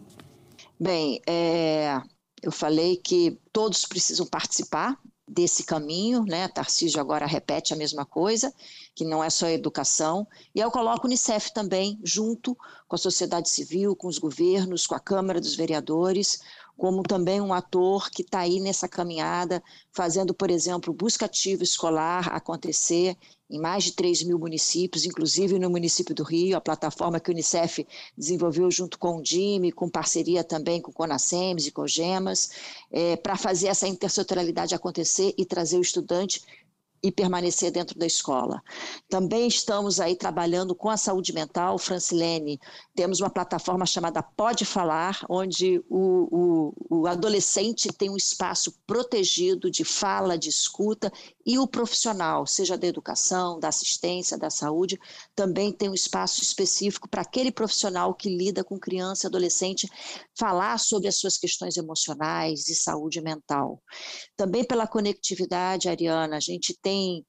Bem, é, eu falei que todos precisam participar desse caminho, né? Tarcísio agora repete a mesma coisa, que não é só educação, e eu coloco o Unicef também, junto com a sociedade civil, com os governos, com a Câmara dos Vereadores, como também um ator que está aí nessa caminhada, fazendo, por exemplo, busca ativa escolar acontecer em mais de 3 mil municípios, inclusive no município do Rio, a plataforma que o Unicef desenvolveu junto com o DIME, com parceria também com o Conasems e com o GEMAS, é, para fazer essa intersetorialidade acontecer e trazer o estudante e permanecer dentro da escola. Também estamos aí trabalhando com a saúde mental, Francilene. Temos uma plataforma chamada Pode Falar, onde o, o, o adolescente tem um espaço protegido de fala, de escuta, e o profissional, seja da educação, da assistência, da saúde, também tem um espaço específico para aquele profissional que lida com criança e adolescente falar sobre as suas questões emocionais e saúde mental. Também pela conectividade, Ariana, a gente tem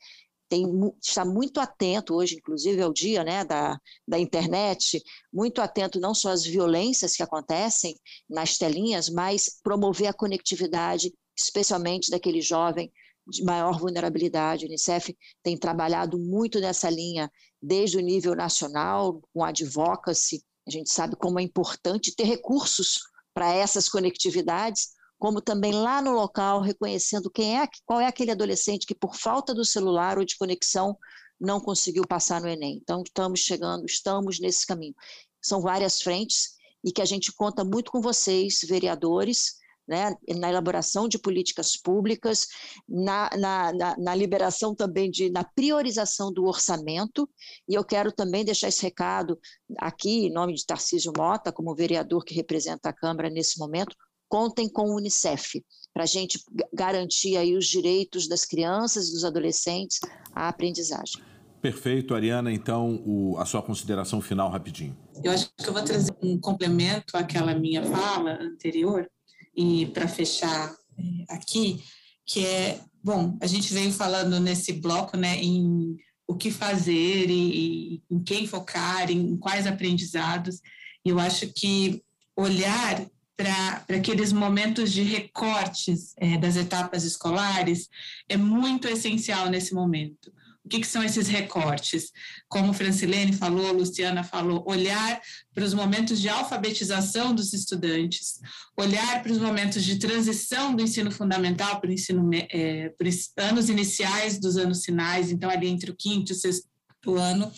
tem, está muito atento hoje, inclusive é o dia né, da, da internet, muito atento não só às violências que acontecem nas telinhas, mas promover a conectividade, especialmente daquele jovem de maior vulnerabilidade. O Unicef tem trabalhado muito nessa linha desde o nível nacional, com advocacy. A gente sabe como é importante ter recursos para essas conectividades, como também lá no local, reconhecendo quem é, qual é aquele adolescente que, por falta do celular ou de conexão, não conseguiu passar no Enem. Então, estamos chegando, estamos nesse caminho. São várias frentes e que a gente conta muito com vocês, vereadores, né, na elaboração de políticas públicas, na, na, na, na, liberação também de, na priorização do orçamento, e eu quero também deixar esse recado aqui, em nome de Tarcísio Mota, como vereador que representa a Câmara nesse momento, contem com o Unicef, para a gente garantir aí os direitos das crianças e dos adolescentes à aprendizagem. Perfeito, Ariana. Então, o, a sua consideração final rapidinho. Eu acho que eu vou trazer um complemento àquela minha fala anterior, e para fechar é, aqui, que é, bom, a gente veio falando nesse bloco, né, em o que fazer e, e em quem focar, em quais aprendizados, e eu acho que olhar para aqueles momentos de recortes é, das etapas escolares é muito essencial nesse momento. O que, que, são esses recortes? Como Francilene falou, Luciana falou, olhar para os momentos de alfabetização dos estudantes, olhar para os momentos de transição do ensino fundamental para o ensino é, para os anos iniciais dos anos finais, então ali entre o quinto e o sexto ano,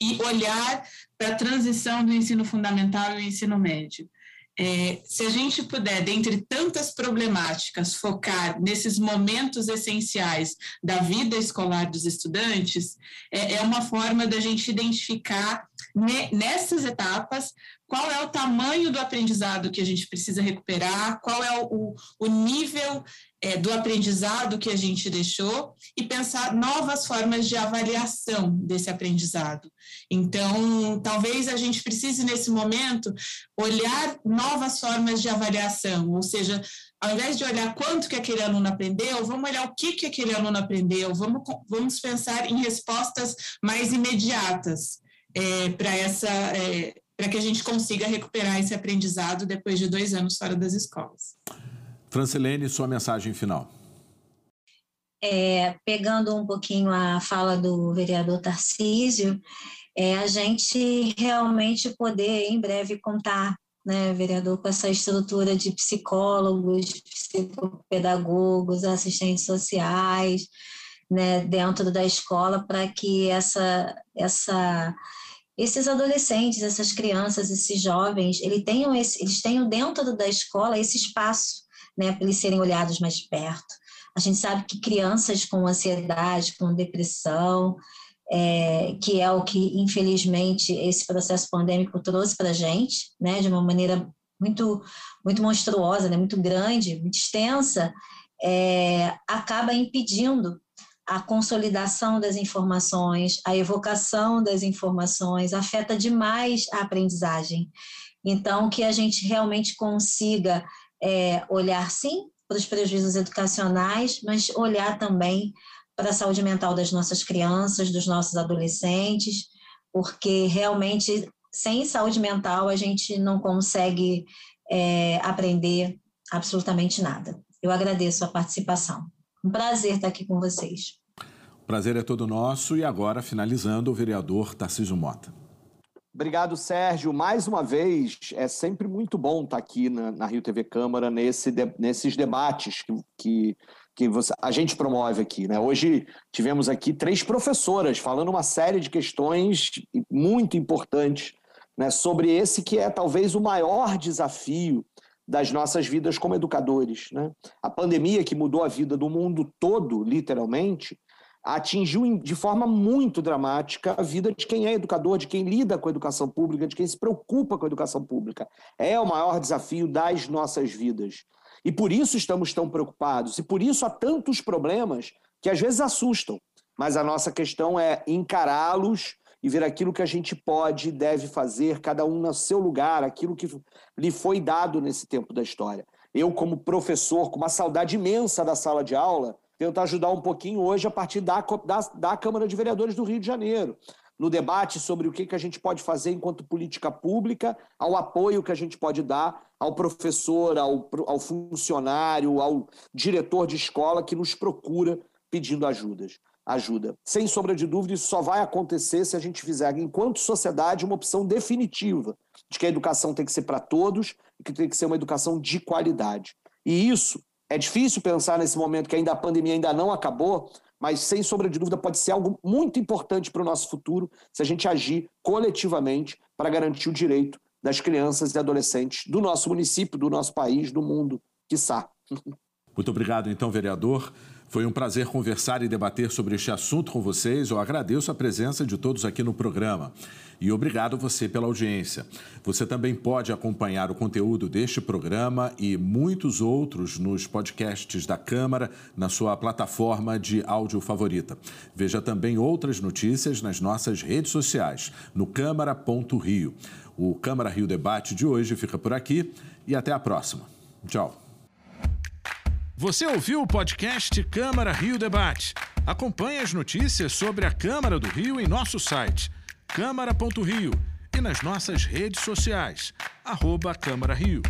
e olhar para a transição do ensino fundamental e o ensino médio. É, se a gente puder, dentre tantas problemáticas, focar nesses momentos essenciais da vida escolar dos estudantes, é, é uma forma da gente identificar ne, nessas etapas qual é o tamanho do aprendizado que a gente precisa recuperar, qual é o, o nível é, do aprendizado que a gente deixou? E pensar novas formas de avaliação desse aprendizado. Então, talvez a gente precise, nesse momento, olhar novas formas de avaliação, ou seja, ao invés de olhar quanto que aquele aluno aprendeu, vamos olhar o que, que aquele aluno aprendeu, vamos, vamos pensar em respostas mais imediatas é, para essa é, para que a gente consiga recuperar esse aprendizado depois de dois anos fora das escolas. Francilene, sua mensagem final. É, pegando um pouquinho a fala do vereador Tarcísio, é a gente realmente poder em breve contar, né, vereador, com essa estrutura de psicólogos, psicopedagogos, assistentes sociais, né, dentro da escola para que essa, essa, esses adolescentes, essas crianças, esses jovens, eles tenham, esse, eles tenham dentro da escola esse espaço né, para eles serem olhados mais perto. A gente sabe que crianças com ansiedade, com depressão, é, que é o que, infelizmente, esse processo pandêmico trouxe para a gente, né, de uma maneira muito, muito monstruosa, né, muito grande, muito extensa, é, acaba impedindo a consolidação das informações, a evocação das informações, afeta demais a aprendizagem. Então, que a gente realmente consiga é, olhar, sim, para os prejuízos educacionais, mas olhar também para a saúde mental das nossas crianças, dos nossos adolescentes, porque realmente sem saúde mental a gente não consegue é, aprender absolutamente nada. Eu agradeço a participação. Um prazer estar aqui com vocês. O prazer é todo nosso e agora, finalizando, o vereador Tarcísio Mota. Obrigado, Sérgio. Mais uma vez, é sempre muito bom estar aqui na, na Rio TV Câmara nesse, de, nesses debates que, que, que você, a gente promove aqui. Né? Hoje tivemos aqui três professoras falando uma série de questões muito importantes né, sobre esse que é talvez o maior desafio das nossas vidas como educadores. Né? A pandemia que mudou a vida do mundo todo, literalmente, atingiu de forma muito dramática a vida de quem é educador, de quem lida com a educação pública, de quem se preocupa com a educação pública. É o maior desafio das nossas vidas. E por isso estamos tão preocupados, e por isso há tantos problemas que às vezes assustam. Mas a nossa questão é encará-los e ver aquilo que a gente pode e deve fazer, cada um no seu lugar, aquilo que lhe foi dado nesse tempo da história. Eu, como professor, com uma saudade imensa da sala de aula, tento ajudar um pouquinho hoje a partir da, da, da Câmara de Vereadores do Rio de Janeiro, no debate sobre o que, que a gente pode fazer enquanto política pública, ao apoio que a gente pode dar ao professor, ao, ao funcionário, ao diretor de escola que nos procura pedindo ajudas ajuda. Sem sombra de dúvida, isso só vai acontecer se a gente fizer, enquanto sociedade, uma opção definitiva de que a educação tem que ser para todos e que tem que ser uma educação de qualidade. E isso é difícil pensar nesse momento que ainda a pandemia ainda não acabou, mas sem sombra de dúvida pode ser algo muito importante para o nosso futuro se a gente agir coletivamente para garantir o direito das crianças e adolescentes do nosso município, do nosso país, do mundo, quiçá. Muito obrigado, então, vereador. Foi um prazer conversar e debater sobre este assunto com vocês. Eu agradeço a presença de todos aqui no programa. E obrigado você pela audiência. Você também pode acompanhar o conteúdo deste programa e muitos outros nos podcasts da Câmara na sua plataforma de áudio favorita. Veja também outras notícias nas nossas redes sociais, no Câmara.rio. O Câmara Rio Debate de hoje fica por aqui e até a próxima. Tchau. Você ouviu o podcast Câmara Rio Debate? Acompanhe as notícias sobre a Câmara do Rio em nosso site câmara.rio e nas nossas redes sociais, arroba Câmara Rio.